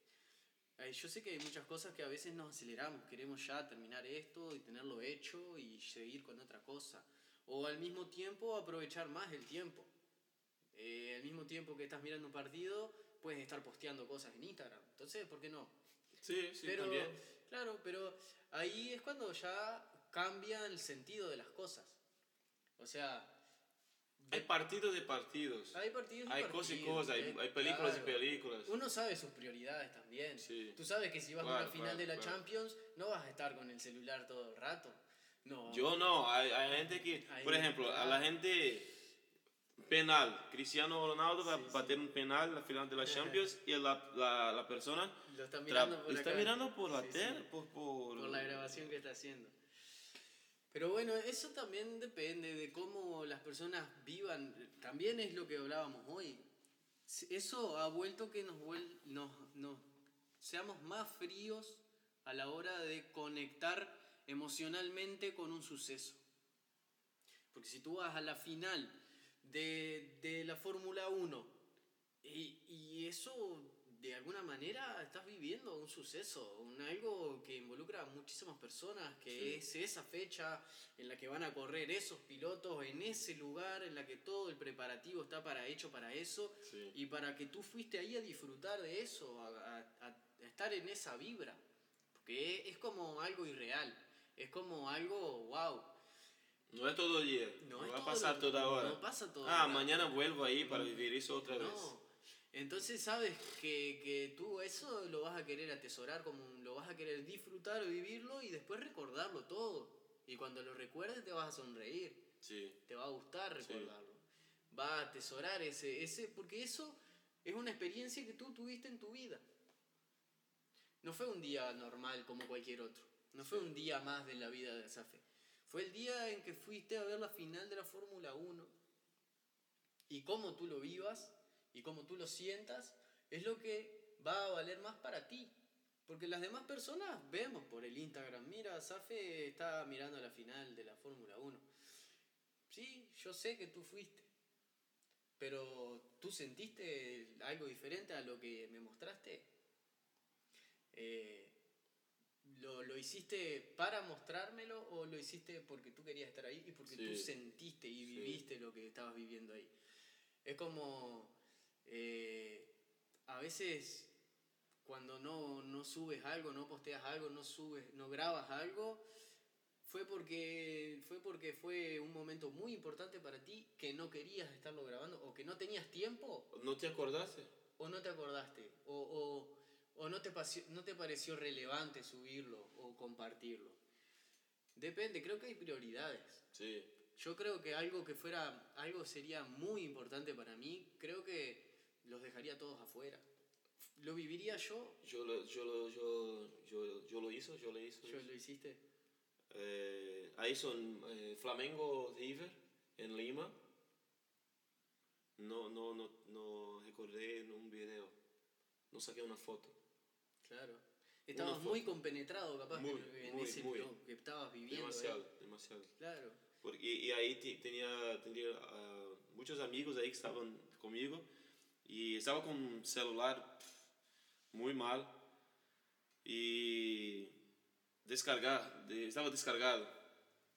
yo sé que hay muchas cosas que a veces nos aceleramos, queremos ya terminar esto y tenerlo hecho y seguir con otra cosa. O al mismo tiempo aprovechar más el tiempo. Eh, al mismo tiempo que estás mirando un partido, puedes estar posteando cosas en Instagram. Entonces, ¿por qué no? Sí, sí, pero, también. Claro, pero ahí es cuando ya cambia el sentido de las cosas. O sea, hay partidos de partidos. Hay partidos Hay cosas y cosas, hay, hay películas y películas. Uno sabe sus prioridades también. Sí. Tú sabes que si vas a una final de la Champions, no vas a estar con el celular todo el rato. No. Yo no, hay, hay gente que, por ejemplo, a la gente penal, Cristiano Ronaldo va a bater un penal en la final de la Champions y la, la, la persona lo está mirando por, está mirando por la tele, por, por, por la grabación que está haciendo. Pero bueno, eso también depende de cómo las personas vivan. También es lo que hablábamos hoy. Eso ha vuelto que nos, nos, nos seamos más fríos a la hora de conectar emocionalmente con un suceso. Porque si tú vas a la final de, de la Fórmula 1 y, y eso de alguna manera estás viviendo un suceso, un algo que involucra a muchísimas personas, que es esa fecha en la que van a correr esos pilotos, en ese lugar en la que todo el preparativo está para hecho para eso, y para que tú fuiste ahí a disfrutar de eso, a, a, estar en esa vibra, porque es, como algo irreal, es como algo wow. No es todo el día, no, va a pasar toda hora. No pasa todo Ah, mañana vuelvo ahí para vivir eso otra vez. Entonces sabes que, que, tú eso lo vas a querer atesorar, como lo vas a querer disfrutar vivirlo y después recordarlo todo. Y cuando lo recuerdes te vas a sonreír. Sí. Te va a gustar recordarlo. Va a atesorar ese, ese, porque eso es una experiencia que tú tuviste en tu vida. No fue un día normal como cualquier otro. No fue un día más de la vida de Asafe. Fue el día en que fuiste a ver la final de la Fórmula 1. Y cómo tú lo vivas y como tú lo sientas es lo que va a valer más para ti. Porque las demás personas vemos por el Instagram, mira, Safe está mirando la final de la Fórmula 1. Sí, yo sé que tú fuiste, pero ¿tú sentiste algo diferente a lo que me mostraste? Eh, ¿lo, ¿lo, hiciste para mostrármelo o lo hiciste porque tú querías estar ahí y porque tú sentiste y viviste lo que estabas viviendo ahí? Es como eh, a veces cuando no, no, subes algo, no posteas algo, no subes, no grabas algo, fue porque, fue porque fue un momento muy importante para ti que no querías estarlo grabando o que no tenías tiempo. ¿No te acordaste? O no te acordaste. O, o, o no, te no te pareció relevante subirlo o compartirlo. Depende, creo que hay prioridades. Sí. Yo creo que algo que fuera, algo sería muy importante para mí, creo que los dejaría todos afuera. ¿Lo viviría yo? Yo lo, yo lo, yo, yo, yo lo hizo, yo lo hice. ¿Yo lo hiciste? Eh, ahí son eh, Flamengo River en Lima. No, no, no, no recordé en un video. No saqué una foto. Claro. Estabas muy compenetrado, capaz, muy, en ese muy. que estabas viviendo. Demasiado, demasiado. Claro. Porque, y, ahí tenía, tenía uh, muchos amigos ahí que estaban conmigo y estaba con un celular muy mal y descargar, estaba descargado.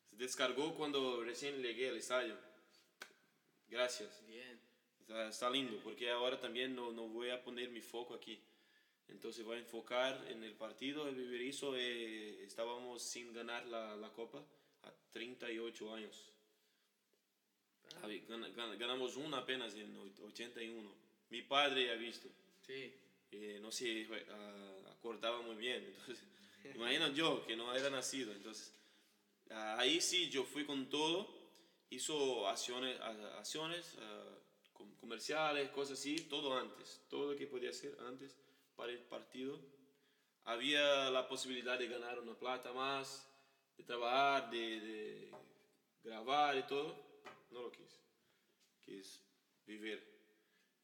Se descargó cuando recién llegué al estadio. Gracias. Bien. Está, lindo, porque ahora también no, no, voy a poner mi foco aquí. Entonces voy a enfocar en el partido. El Viverizo eh, estábamos sin ganar la, la Copa a 38 años. Ah. Ganamos una apenas en 81 mi padre ha visto. Sí. Eh, no se acordaba muy bien. Entonces, imagina yo que no era nacido. Entonces, ahí sí yo fui con todo. Hizo acciones, acciones comerciales, cosas así, todo antes. Todo lo que podía hacer antes para el partido. Había la posibilidad de ganar una plata más, de trabajar, de, de grabar y todo. No lo quise. Quise vivir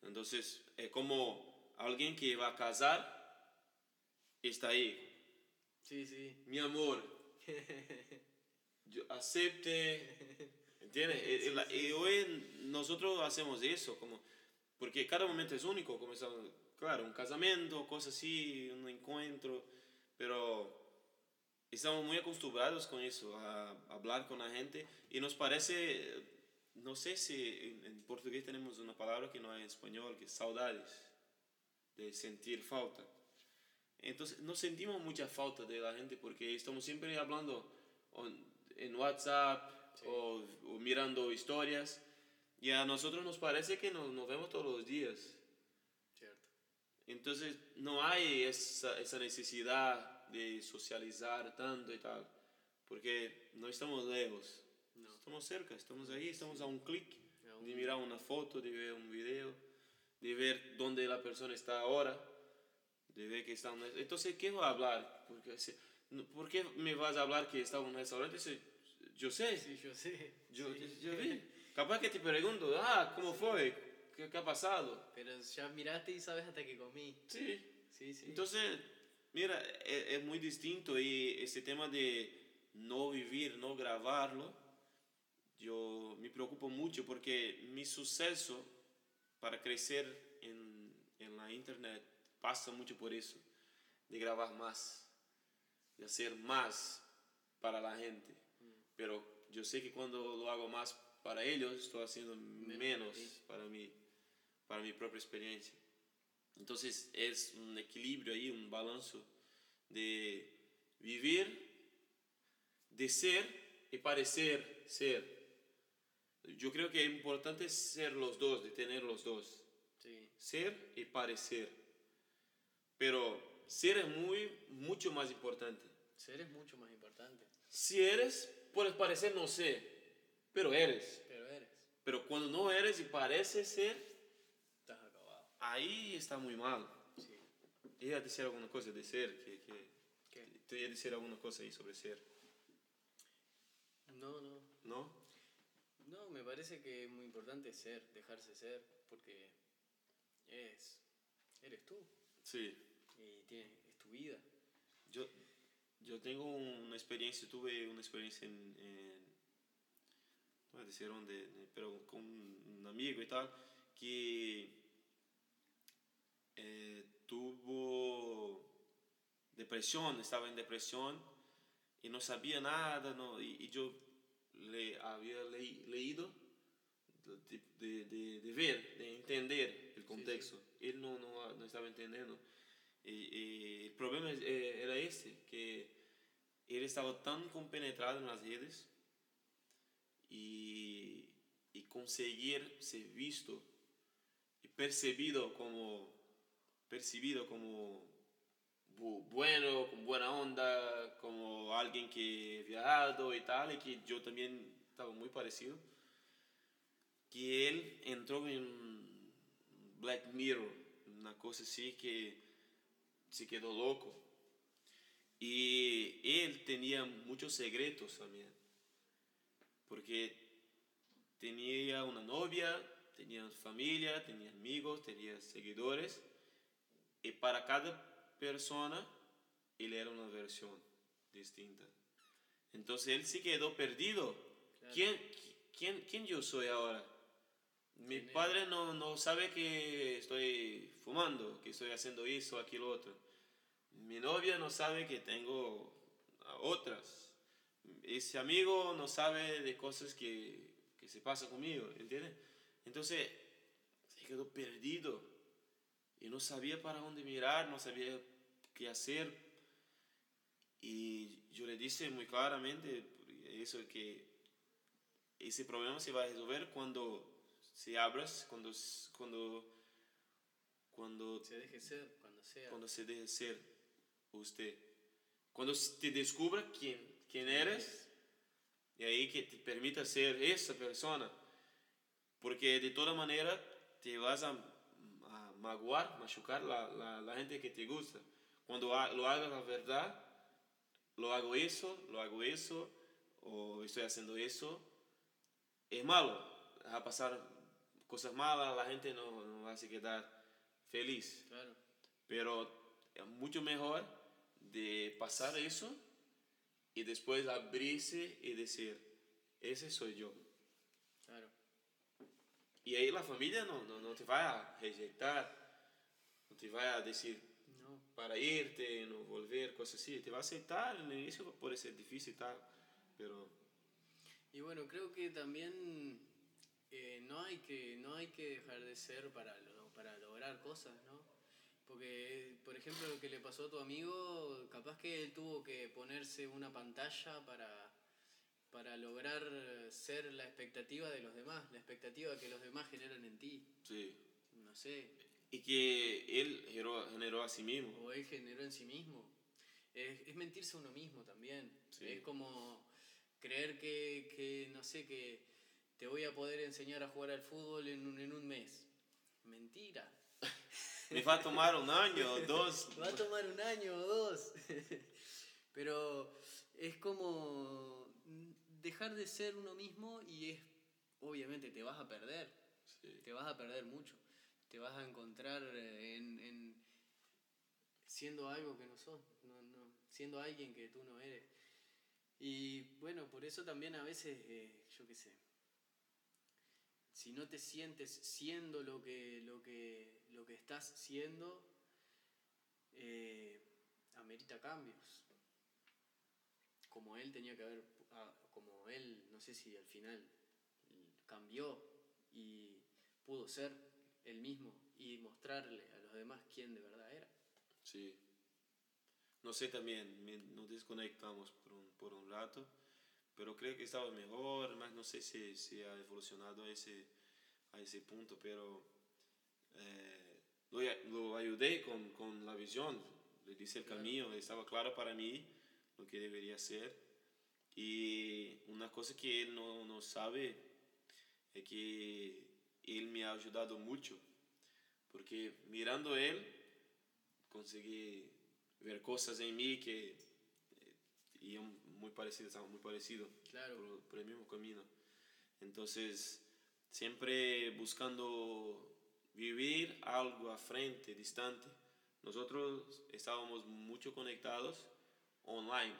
entonces, es como alguien que va a casar, está ahí. Sí, sí. Mi amor, yo acepte, ¿entiendes? y hoy nosotros hacemos eso, como, porque cada momento es único, como claro, un casamiento, cosas así, un encuentro, pero estamos muy acostumbrados con eso, a hablar con la gente y nos parece no sé si en, portugués tenemos una palabra que no hay en español, que es saudades, de sentir falta. Entonces, no sentimos mucha falta de la gente porque estamos siempre hablando en WhatsApp o, mirando historias y a nosotros nos parece que nos, nos vemos todos los días. Cierto. Entonces, no hay esa, esa necesidad de socializar tanto y tal, porque no estamos lejos. Estamos cerca, estamos ahí, estamos a un clic de mirar una foto, de ver un video, de ver dónde la persona está ahora, de ver que está en Entonces, ¿qué va a hablar? Porque, ¿Por qué me vas a hablar que está en un restaurante? Yo sé. Sí, yo sé. Yo, yo vi. Capaz que te pregunto, ah, ¿cómo fue? ¿Qué, ¿Qué, ha pasado? Pero ya miraste y sabes hasta que comí. Sí. Sí, sí. Entonces, mira, es, es muy distinto y ese tema de no vivir, no grabarlo, yo me preocupo mucho porque mi suceso para crecer en, en la internet pasa mucho por eso, de grabar más, de hacer más para la gente. Pero yo sé que cuando lo hago más para ellos, estoy haciendo menos para mí, para mi propia experiencia. Entonces es un equilibrio ahí, un balance de vivir, de ser y parecer ser. Yo creo que es importante ser los dos, de tener los dos. Sí. Ser y parecer. Pero ser es muy, mucho más importante. Ser es mucho más importante. Si eres, puedes parecer no sé, pero eres. Pero eres. Pero cuando no eres y pareces ser, Estás acabado. ahí está muy mal. Sí. Iba a decir alguna cosa de ser, que, que, ¿Qué? te iba a decir alguna cosa ahí sobre ser, No, no. ¿no? No, me parece que es muy importante ser, dejarse ser, porque es, eres tú Sí. y tiene, es tu vida. Yo, yo tengo una experiencia, tuve una experiencia en, en no voy a decir dónde, pero con un amigo y tal, que eh, tuvo depresión, estaba en depresión y no sabía nada, no, y, y yo le había leí- leído de, de, de, de ver, de entender el contexto. Él no, no, no estaba entendiendo. Y, y el problema eh, era este, que él estaba tan compenetrado en las redes y, y conseguir ser visto y percibido como, percibido como bueno, con buena onda, como alguien que ha viajado y tal, y que yo también estaba muy parecido, que él entró en Black Mirror, una cosa así que se quedó loco. Y él tenía muchos secretos también, porque tenía una novia, tenía familia, tenía amigos, tenía seguidores, y para cada persona él era una versión distinta. Entonces él se quedó perdido. Claro. ¿Quién, quién, ¿Quién yo soy ahora? Mi ¿Quién padre no, no sabe que estoy fumando, que estoy haciendo eso, aquello, otro. Mi novia no sabe que tengo otras. Ese amigo no sabe de cosas que, que se pasa conmigo, ¿entiendes? Entonces se quedó perdido y no sabía para dónde mirar, no sabía qué hacer. Y yo le dije muy claramente eso que ese problema se va a resolver cuando se abras, cuando, cuando, cuando, Se deje ser cuando sea. cuando se deje ser usted. Cuando te descubra quién, quién eres, y ahí que te permita ser esa persona. Porque de toda manera te vas a, magoar, machucar la, la, la gente que te gusta. Cuando ha- lo hagas la verdad, lo hago eso, lo hago eso, o estoy haciendo eso, es malo. Va a pasar cosas malas, la gente no, no va a quedar feliz. Claro. Pero es mucho mejor de pasar eso y después abrirse y decir, ese soy yo. Claro. Y ahí la familia no, no, no te va a rejectar, no te va a decir No. para irte, no volver, cosas así. Te va a aceptar, en el inicio puede ser difícil y tal, pero Y bueno, creo que también eh, no, hay que, no hay que dejar de ser para, para lograr cosas, ¿no? Porque, por ejemplo, lo que le pasó a tu amigo, capaz que él tuvo que ponerse una pantalla para, para lograr ser la expectativa de los demás, la expectativa que los demás generan en ti. sí. No sé, Y que él generó, generó a sí mismo. o él generó en sí mismo. Es, es mentirse a uno mismo también. Sí. Es como creer que, que, no sé, que te voy a poder enseñar a jugar al fútbol en un, en un mes. Mentira. Me va a tomar un año o dos. Va a tomar un año o dos. Pero es como dejar de ser uno mismo y es, obviamente, te vas a perder. Sí. Te vas a perder mucho. Te vas a encontrar en, en, siendo algo que no sos, no, no, siendo alguien que tú no eres. Y bueno, por eso también a veces, eh, yo qué sé, si no te sientes siendo lo que, lo que, lo que estás siendo, eh, amerita cambios. Como él tenía que haber, como él, no sé si al final cambió y pudo ser el mismo y mostrarle a los demás quién de verdad era. Sí. No sé también, nos desconectamos por un, por un rato, pero creo que estaba mejor, más no sé si, si ha evolucionado a ese, a ese punto, pero eh, lo, lo, ayudé con, con, la visión, le dice el camino, estaba claro para mí lo que debería ser. Y una cosa que él no, no sabe es que él me ha ayudado mucho, porque mirando él, conseguí ver cosas en mí que eh, iban muy parecidas, estaban muy parecidos claro. por, por, el mismo camino. Entonces, siempre buscando vivir algo a frente, distante. Nosotros estábamos mucho conectados online,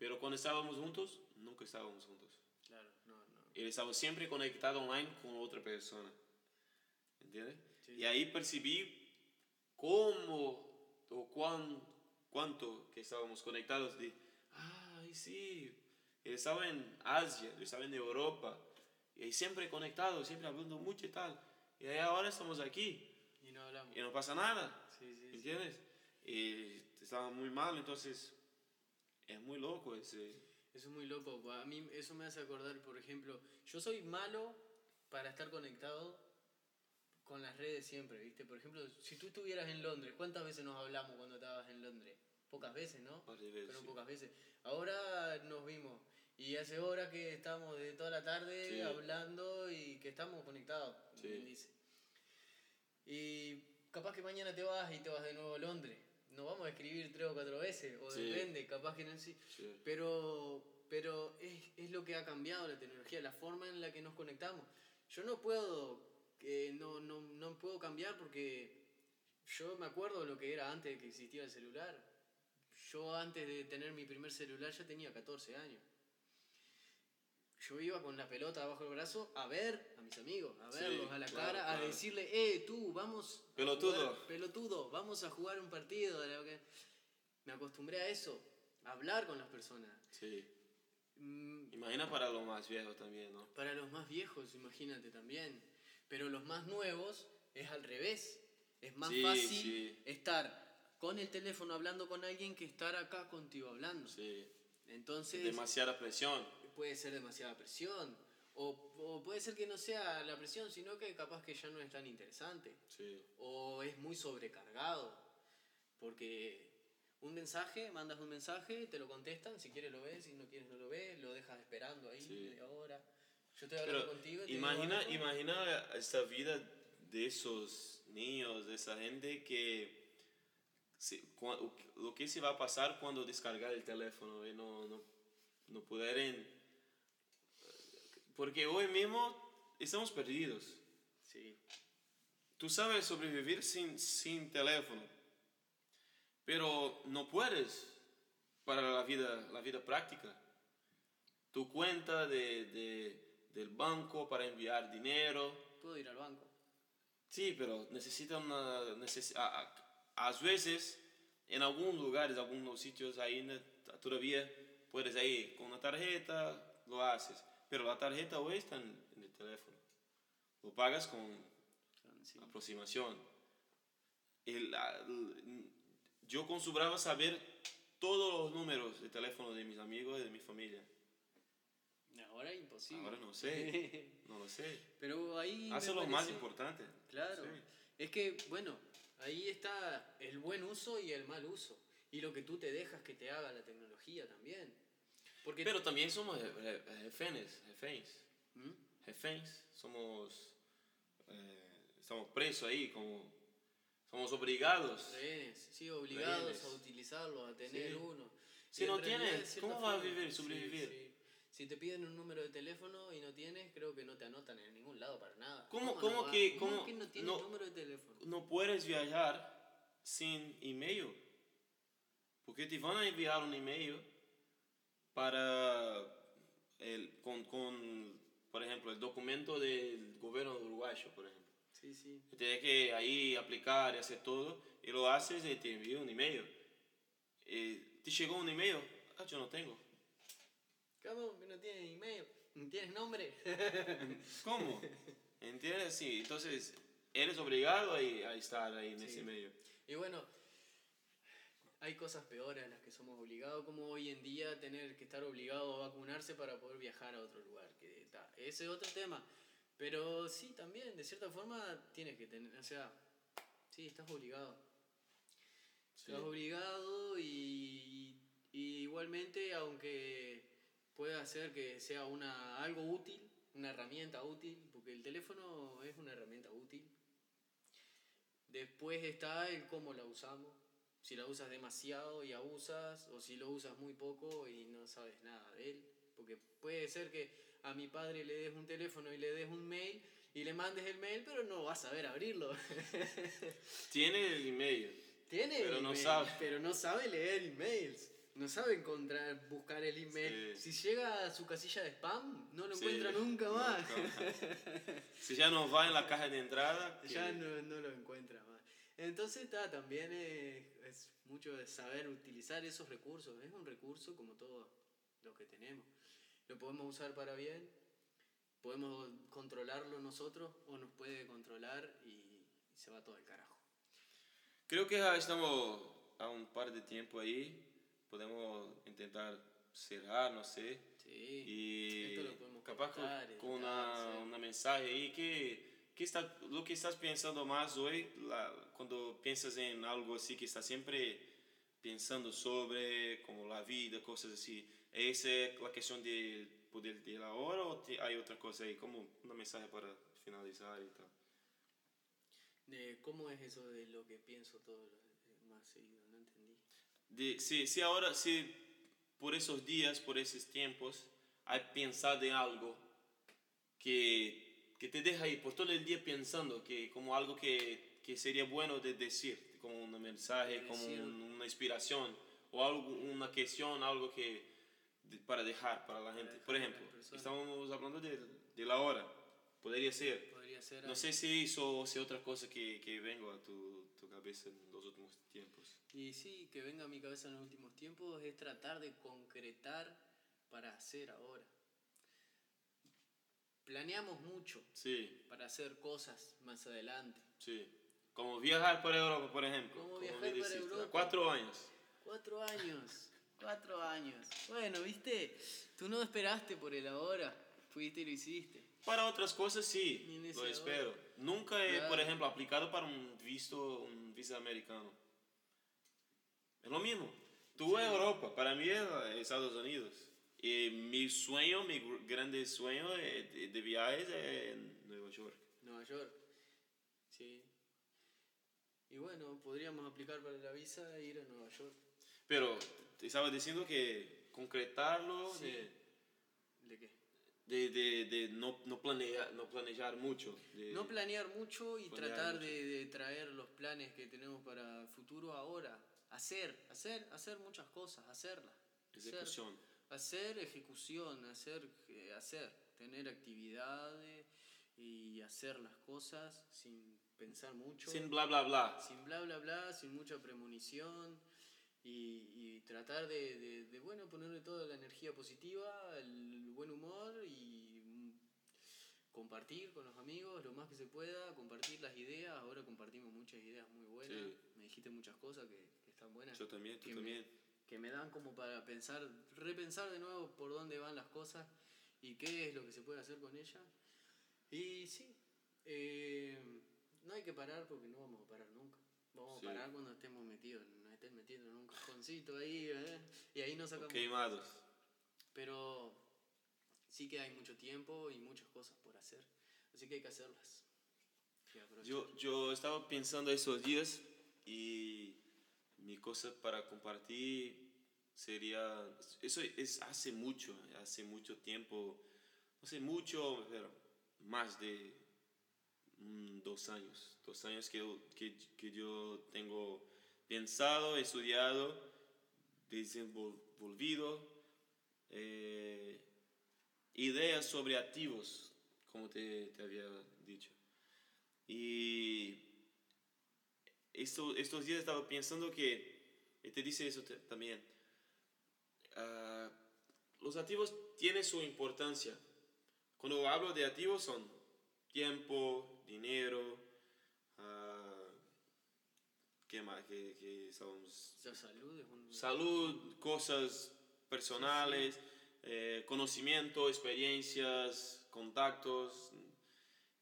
pero cuando estábamos juntos, nunca estábamos juntos. Claro, no, no. Él estaba siempre conectado online con otra persona. ¿Entiendes? Y ahí percibí cómo o cuán, cuánto que estábamos conectados de, ay, sí, él estaba en Asia, yo estaba en Europa, y ahí siempre conectados, siempre hablando mucho y tal. Y ahí ahora estamos aquí. Y no hablamos. Y no pasa nada. Sí, sí, ¿Entiendes? Y estaba muy mal, entonces es muy loco ese... Eso es muy loco. A mí eso me hace acordar, por ejemplo, yo soy malo para estar conectado con las redes siempre, ¿viste? Por ejemplo, si tú estuvieras en Londres, ¿cuántas veces nos hablamos cuando estabas en Londres? Pocas veces, ¿no? Veces, Fueron pocas veces. Ahora nos vimos y hace horas que estamos de toda la tarde Sí. hablando y que estamos conectados, Sí. dice. Y capaz que mañana te vas y te vas de nuevo a Londres. Nos vamos a escribir tres o cuatro veces, o Sí. depende, capaz que no sí. Sí. Pero, pero es, es lo que ha cambiado la tecnología, la forma en la que nos conectamos. Yo no puedo, que no, no, no puedo cambiar porque yo me acuerdo lo que era antes de que existiera el celular. Yo antes de tener mi primer celular ya tenía 14 años. Yo iba con la pelota bajo el brazo a ver a mis amigos, a Sí, verlos a la claro, cara, a decirle, eh, tú, vamos. Pelotudo. jugar- pelotudo, vamos a jugar un partido. de lo que-". Me acostumbré a eso, a hablar con las personas. Sí. Mm, Imagina para los más viejos también, ¿no? Para los más viejos, imagínate también. Pero los más nuevos es al revés. Es más Sí, fácil sí. estar con el teléfono hablando con alguien que estar acá contigo hablando. Sí. Entonces Demasiada presión. Puede ser demasiada presión. O, o puede ser que no sea la presión, sino que capaz que ya no es tan interesante. Sí. O es muy sobrecargado. Porque un mensaje, mandas un mensaje, te lo contestan, si quieres lo ves, si no quieres no lo ves, lo dejas esperando ahí Sí. media hora. Yo estoy hablando Pero contigo te digo imagina, imagina esta vida de esos niños, de esa gente se- que- lo que se va a pasar cuando descargar el teléfono y no, no, no pueden... Porque hoy mismo estamos perdidos. Sí, Tú sabes sobrevivir sin, sin teléfono, pero no puedes para la vida, la vida práctica. Tu cuenta de, de- del banco para enviar dinero, puedo ir al banco. sí, pero necesita una... neces- a, a- a veces, en algunos lugares, algunos sitios ainda todavía puedes ir con una tarjeta, lo haces, pero la tarjeta hoy está en, en el teléfono. Lo pagas con Sí. aproximación. El- yo acostumbraba saber todos los números de teléfono de mis amigos y de mi familia. Ahora es imposible. Ahora no sé, no lo sé. Pero ahí. Hace lo más importante. Claro. Sí. Es que, bueno, ahí está el buen uso y el mal uso. Y lo que tú te dejas que te haga la tecnología también. Porque. Pero también somos je- je- reféns, reféns, ¿Mm? reféns. Somos, eh, estamos presos ahí, como, somos obligados. Rehenes, sí, obligados Rehenes. a utilizarlo, a tener Sí. uno. Si no tienes, ¿cómo vas a vivir, sí, sobrevivir? sí. Si te piden un número de teléfono y no tienes, creo que no te anotan en ningún lado para nada. ¿Cómo- no cómo va? que- ¿Cómo cómo que no tienes no- número de teléfono? No puedes viajar sin email. Porque te van a enviar un email para el, con, con, por ejemplo, el documento del gobierno uruguayo, por ejemplo. Sí, sí. Tienes que ahí aplicar y hacer todo, y lo haces y te envía un email. Eh, ¿Te llegó un email? Ah, yo no tengo. ¿Cómo? ¿No tienes email? ¿No tienes nombre? ¿Cómo? ¿Entiendes? Sí, entonces eres obligado a, a estar ahí en Sí. ese medio. Y bueno, hay cosas peores a las que somos obligados, como hoy en día tener que estar obligado a vacunarse para poder viajar a otro lugar. Que está, ese es otro tema. Pero sí, también, de cierta forma, tienes que tener, o sea, sí, estás obligado. Sí. Estás obligado y, y igualmente, aunque pueda ser que sea una, algo útil, una herramienta útil, porque el teléfono es una herramienta útil. Después está el cómo la usamos. Si la usas demasiado y abusas, o si lo usas muy poco y no sabes nada de él. Porque puede ser que a mi padre le des un teléfono y le des un mail y le mandes el mail, pero no vas a saber abrirlo. Tiene el email. Tiene Pero el no email, sabe. pero no sabe leer emails. No sabe encontrar, buscar el email. Sí. Si llega a su casilla de spam, no lo Sí, encuentra nunca más. nunca si ya no va en la caja de entrada, ya no, no lo encuentra más. Entonces está, también es, es mucho de saber utilizar esos recursos. Es un recurso como todos los que tenemos. Lo podemos usar para bien, podemos controlarlo nosotros o nos puede controlar y, y se va todo al carajo. Creo que ya estamos a un par de tiempo ahí. Podemos intentar cerrar, no sé. Sí. Y Esto lo podemos capaz con, con una, sí. una mensaje ahí que, que está, lo que estás pensando más hoy, la- cuando piensas en algo así que estás siempre pensando sobre, como la vida, cosas así. ¿Esa es la cuestión del poder de la hora o te- hay otra cosa ahí? Como una mensaje para finalizar y tal. De ¿Cómo es eso de lo que pienso todo lo- más seguido? No entendí. De, si, si ahora, si por esos días, por esos tiempos, hay pensado en algo que, que te deja ahí por todo el día pensando, que como algo que, que sería bueno de decir, como un mensaje, como un- una inspiración, o algo, una cuestión, algo que de- para dejar para la gente. Por ejemplo, estamos hablando de, de la hora, podría ser. Podría ser No sé si eso o si otra cosa que, que vengo a tu, tu cabeza en los últimos tiempos. Y sí, que venga a mi cabeza en los últimos tiempos es tratar de concretar para hacer ahora. Planeamos mucho Sí. para hacer cosas más adelante. Sí. Como viajar para Europa, por ejemplo. Como viajar dijiste, Europa. Cuatro años. Cuatro años, cuatro años. Bueno, viste, tú no esperaste por el ahora, fuiste y lo hiciste. Para otras cosas sí, lo necesidad. espero. Nunca he, por Claro. ejemplo, aplicado para un visto, un visa americano. Es lo mismo. Tú Sí. en Europa, para mí es Estados Unidos. Y mi sueño, mi gr- grande sueño de, de, viajes es en Nueva York. Nueva York, sí. Y bueno, podríamos aplicar para la visa e ir a Nueva York. Pero te estaba diciendo que concretarlo, Sí. de, ¿De qué? de, de, de no, no, planear, no planear mucho. de- No planear mucho y Planear tratar mucho. de, traer los planes que tenemos para el futuro ahora. Hacer, hacer, hacer muchas cosas, hacerlas. Hacer, Ejecución. hacer ejecución, hacer, eh, hacer, tener actividades y hacer las cosas sin pensar mucho. Sin bla bla bla. sin bla bla bla, sin mucha premonición y, y tratar de, de, de, bueno, ponerle toda la energía positiva, el buen humor y mm, compartir con los amigos lo más que se pueda, compartir las ideas, ahora compartimos muchas ideas muy buenas, Sí. me dijiste muchas cosas que, que están buenas, Yo también, tú también. Me, que me dan como para pensar, repensar de nuevo por dónde van las cosas y qué es lo que se puede hacer con ellas. Y sí, eh, no hay que parar porque no vamos a parar nunca. Vamos Sí. a parar cuando estemos metidos, nos estén metiendo en un cajoncito ahí, ¿eh? y ahí nos sacamos. Queimados. Pero sí que hay mucho tiempo y muchas cosas por hacer, así que hay que hacerlas. Yo, yo estaba pensando esos días y mi cosa para compartir sería, eso es hace mucho, hace mucho tiempo, no sé mucho, pero más de mm, dos años. Dos años que, que, que yo tengo pensado, estudiado, desenvolvido eh, ideas sobre activos, como te, te había dicho. Y esto, estos días estaba pensando que, y te dice eso también, uh, los activos tienen su importancia. Cuando hablo de activos son tiempo, dinero, uh, ¿qué más? ¿Qué, qué sabemos? salud, un... salud, cosas personales, eh, conocimiento, experiencias, contactos.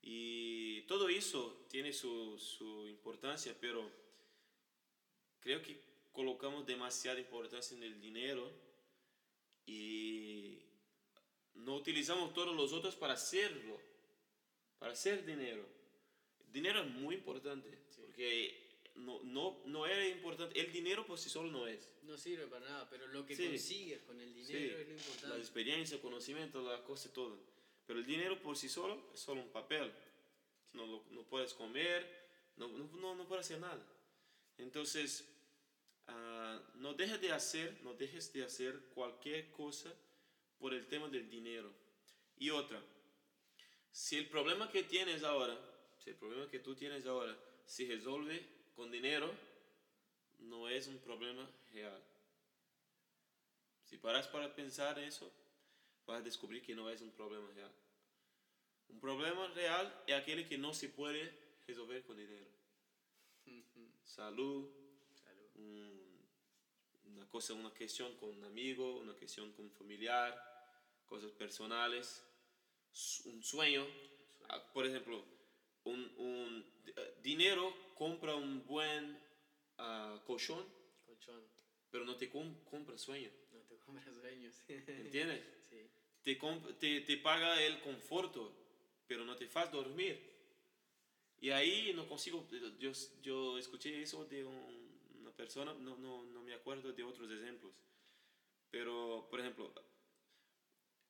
Y todo eso tiene su, su importancia, pero creo que colocamos demasiada importancia en el dinero y no utilizamos todos los otros para hacerlo, para hacer dinero. El dinero es muy importante, porque no, no, no era importante. El dinero por sí solo no es. No sirve para nada, pero lo que consigues con el dinero es lo importante. La experiencia, el conocimiento, la cosa, todo. Pero el dinero por sí solo es solo un papel. No, no puedes comer, no, no, no, puedes hacer nada. Entonces, uh, no dejes de hacer, no dejes de hacer cualquier cosa por el tema del dinero. Y otra, si el problema que tienes ahora, si el problema que tú tienes ahora se resuelve con dinero no es un problema real. Si paras para pensar eso, vas a descubrir que no es un problema real. Un problema real es aquel que no se puede resolver con dinero. Salud, una cosa, una cuestión con un amigo, una cuestión con un familiar, cosas personales, un sueño. Ah, por ejemplo, un, un dinero compra un buen uh, colchón, colchón, pero no te com compra sueño. No te compra sueños. ¿Entiendes? Sí. Te, te, te, paga el conforto, pero no te hace dormir. Y ahí no consigo, yo, yo escuché eso de un, una persona, no, no, no me acuerdo de otros ejemplos, pero por ejemplo,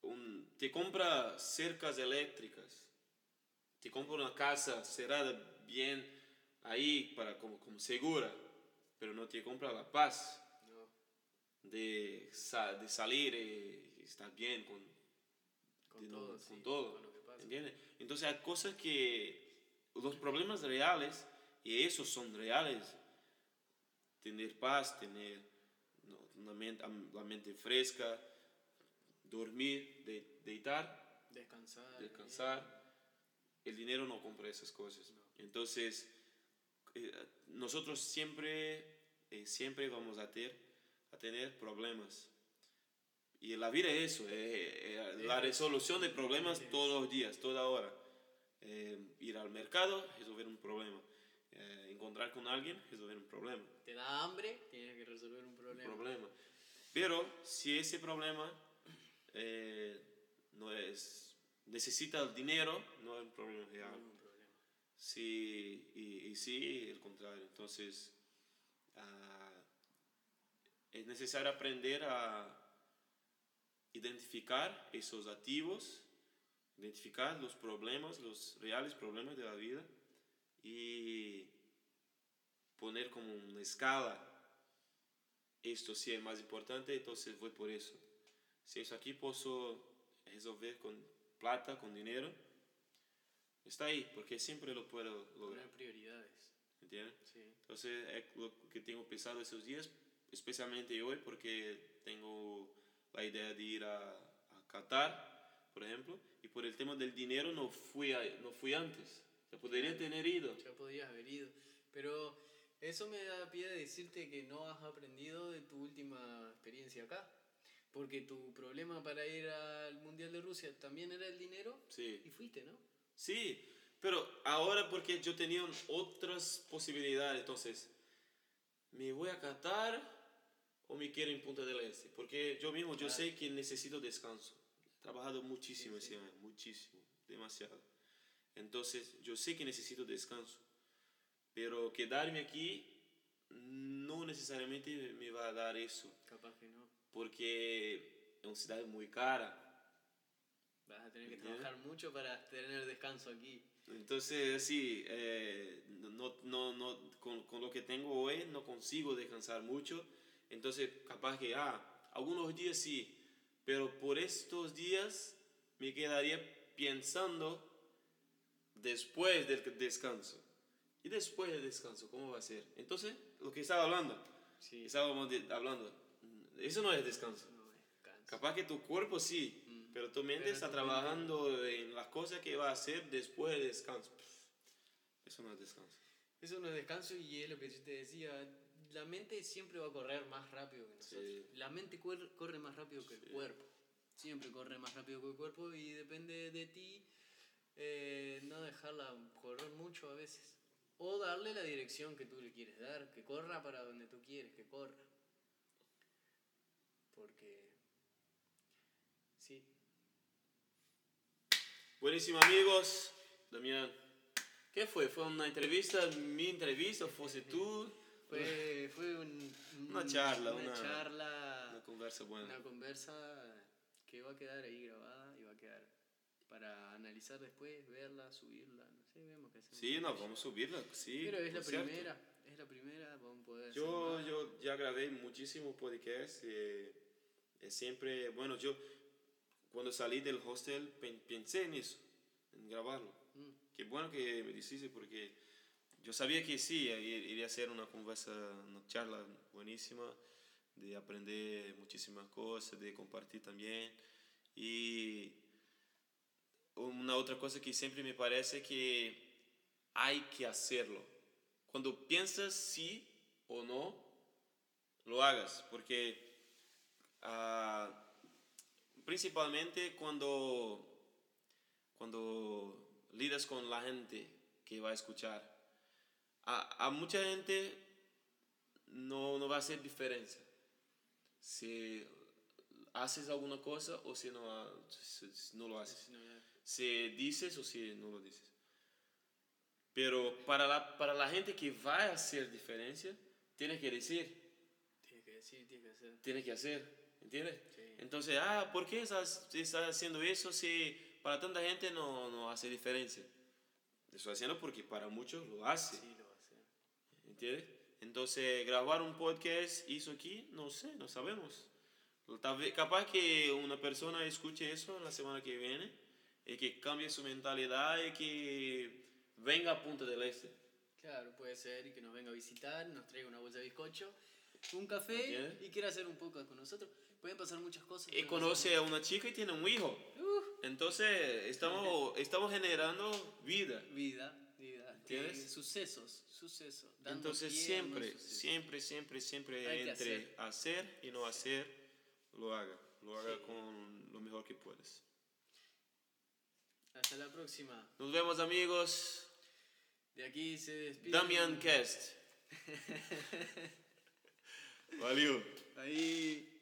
un, te compra cercas eléctricas, te compra una casa cerrada bien ahí para como, como segura, pero no te compra la paz de, de salir y estar bien con, con todo, con todo ¿entiendes? Entonces hay cosas que los problemas reales y esos son reales. Tener paz, tener una mente, la mente fresca, dormir, de, deitar, descansar, descansar el dinero no compra esas cosas. Entonces, eh, nosotros siempre, eh, siempre vamos a, ter, a tener problemas. Y la vida es eso, eh, la resolución de problemas todos los días, toda hora. ir al mercado, resolver un problema. encontrar con alguien, resolver un problema. Te da hambre, tienes que resolver un problema. Un problema. Pero si ese problema no es necesita el dinero, no es un problema real. No un problema. Sí, y, y, sí, el contrario. Entonces, uh, es necesario aprender a identificar esos activos, identificar los problemas, los reales problemas de la vida y poner como una escala. Esto sí es más importante, entonces voy por eso. Si eso aquí puedo resolver con plata, con dinero, está ahí, porque siempre lo puedo lograr. Poner prioridades. ¿Entiendes? Sí. Entonces es lo que tengo pensado esos días, especialmente hoy, porque tengo la idea de ir a, a Qatar, por ejemplo, y por el tema del dinero no fui, a, no fui antes. Ya podría tener ido. Ya podías haber ido. Pero eso me da pie de decirte que no has aprendido de tu última experiencia acá. Porque tu problema para ir al Mundial de Rusia también era el dinero. Sí. Y fuiste, ¿no? Sí, pero ahora porque yo tenía otras posibilidades, entonces, ¿me voy a Qatar o me quiero en Punta del Este? Porque yo mismo, yo sé que necesito descanso. He trabajado muchísimo ese año, muchísimo, demasiado. Entonces, yo sé que necesito descanso. Pero quedarme aquí no necesariamente me va a dar eso. Capaz que no porque es una ciudad muy cara. Vas a tener que trabajar mucho para tener descanso aquí. Entonces, sí, eh, no, no, no, con, con, lo que tengo hoy no consigo descansar mucho. Entonces, capaz que, ah, algunos días sí, pero por estos días me quedaría pensando después del descanso. ¿Y después del descanso cómo va a ser? Entonces, lo que estaba hablando, sí. estábamos hablando, eso no es descanso. Capaz que tu cuerpo sí, mm. pero tu mente está trabajando en las cosas que va a hacer después del descanso. Eso no es descanso. Eso no es descanso y es lo que yo te decía. La mente siempre va a correr más rápido que nosotros. La mente corre, más rápido que el cuerpo. Siempre corre más rápido que el cuerpo y depende de ti eh, no dejarla correr mucho a veces. O darle la dirección que tú le quieres dar, que corra para donde tú quieres que corra. Porque, sí. Buenísimo amigos, Damián. ¿Qué fue? ¿Fue una entrevista? ¿Mi entrevista? ¿Fuese tú? Fue, fue una charla, una, charla, una conversa buena. Una conversa que va a quedar ahí grabada y va a quedar para analizar después, verla, subirla, no sé, vemos qué hacemos. Sí, no, vamos a subirla, sí. Pero es la primera, es la primera, vamos a poder Yo, yo ya grabé muchísimos podcasts, eh, siempre, bueno, yo cuando salí del hostel pensé en eso, en grabarlo. Mm. Qué bueno que me dijiste porque yo sabía que sí, iría a ser una conversa, una charla buenísima, de aprender muchísimas cosas, de compartir también. Y una otra cosa que siempre me parece que hay que hacerlo. Cuando piensas sí o no, lo hagas, porque uh, principalmente cuando, cuando lidas con la gente que va a escuchar, a, a mucha gente no, no va a hacer diferencia. Si haces alguna cosa o si no, si no lo haces si dices o si no lo dices. Pero para la, para la gente que va a hacer diferencia, tiene que decir. Tiene que decir, tiene que hacer. Tiene que hacer, ¿entiendes? Entonces, ah, ¿por qué estás, estás, haciendo eso si para tanta gente no, no hace diferencia? Estoy haciendo porque para muchos lo hace. Sí, lo hace. ¿Entiendes? Entonces, grabar un podcast hizo aquí, no sé, no sabemos. Capaz que una persona escuche eso la semana que viene y que cambie su mentalidad y que venga a Punta del Este. Claro, puede ser y que nos venga a visitar, nos traiga una bolsa de bizcocho, un café y quiera hacer un poco con nosotros. Pueden pasar muchas cosas. Y conoce a una chica y tiene un hijo. Uh. Entonces estamos, estamos generando. Vida, vida. ¿Entiendes? sucesos, sucesos. Entonces siempre, siempre, siempre, siempre entre hacer. y no hacer, lo haga. Lo haga con lo mejor que puedes. Hasta la próxima. Nos vemos amigos. De aquí se despide. Damian Cast. Valeu. Aí.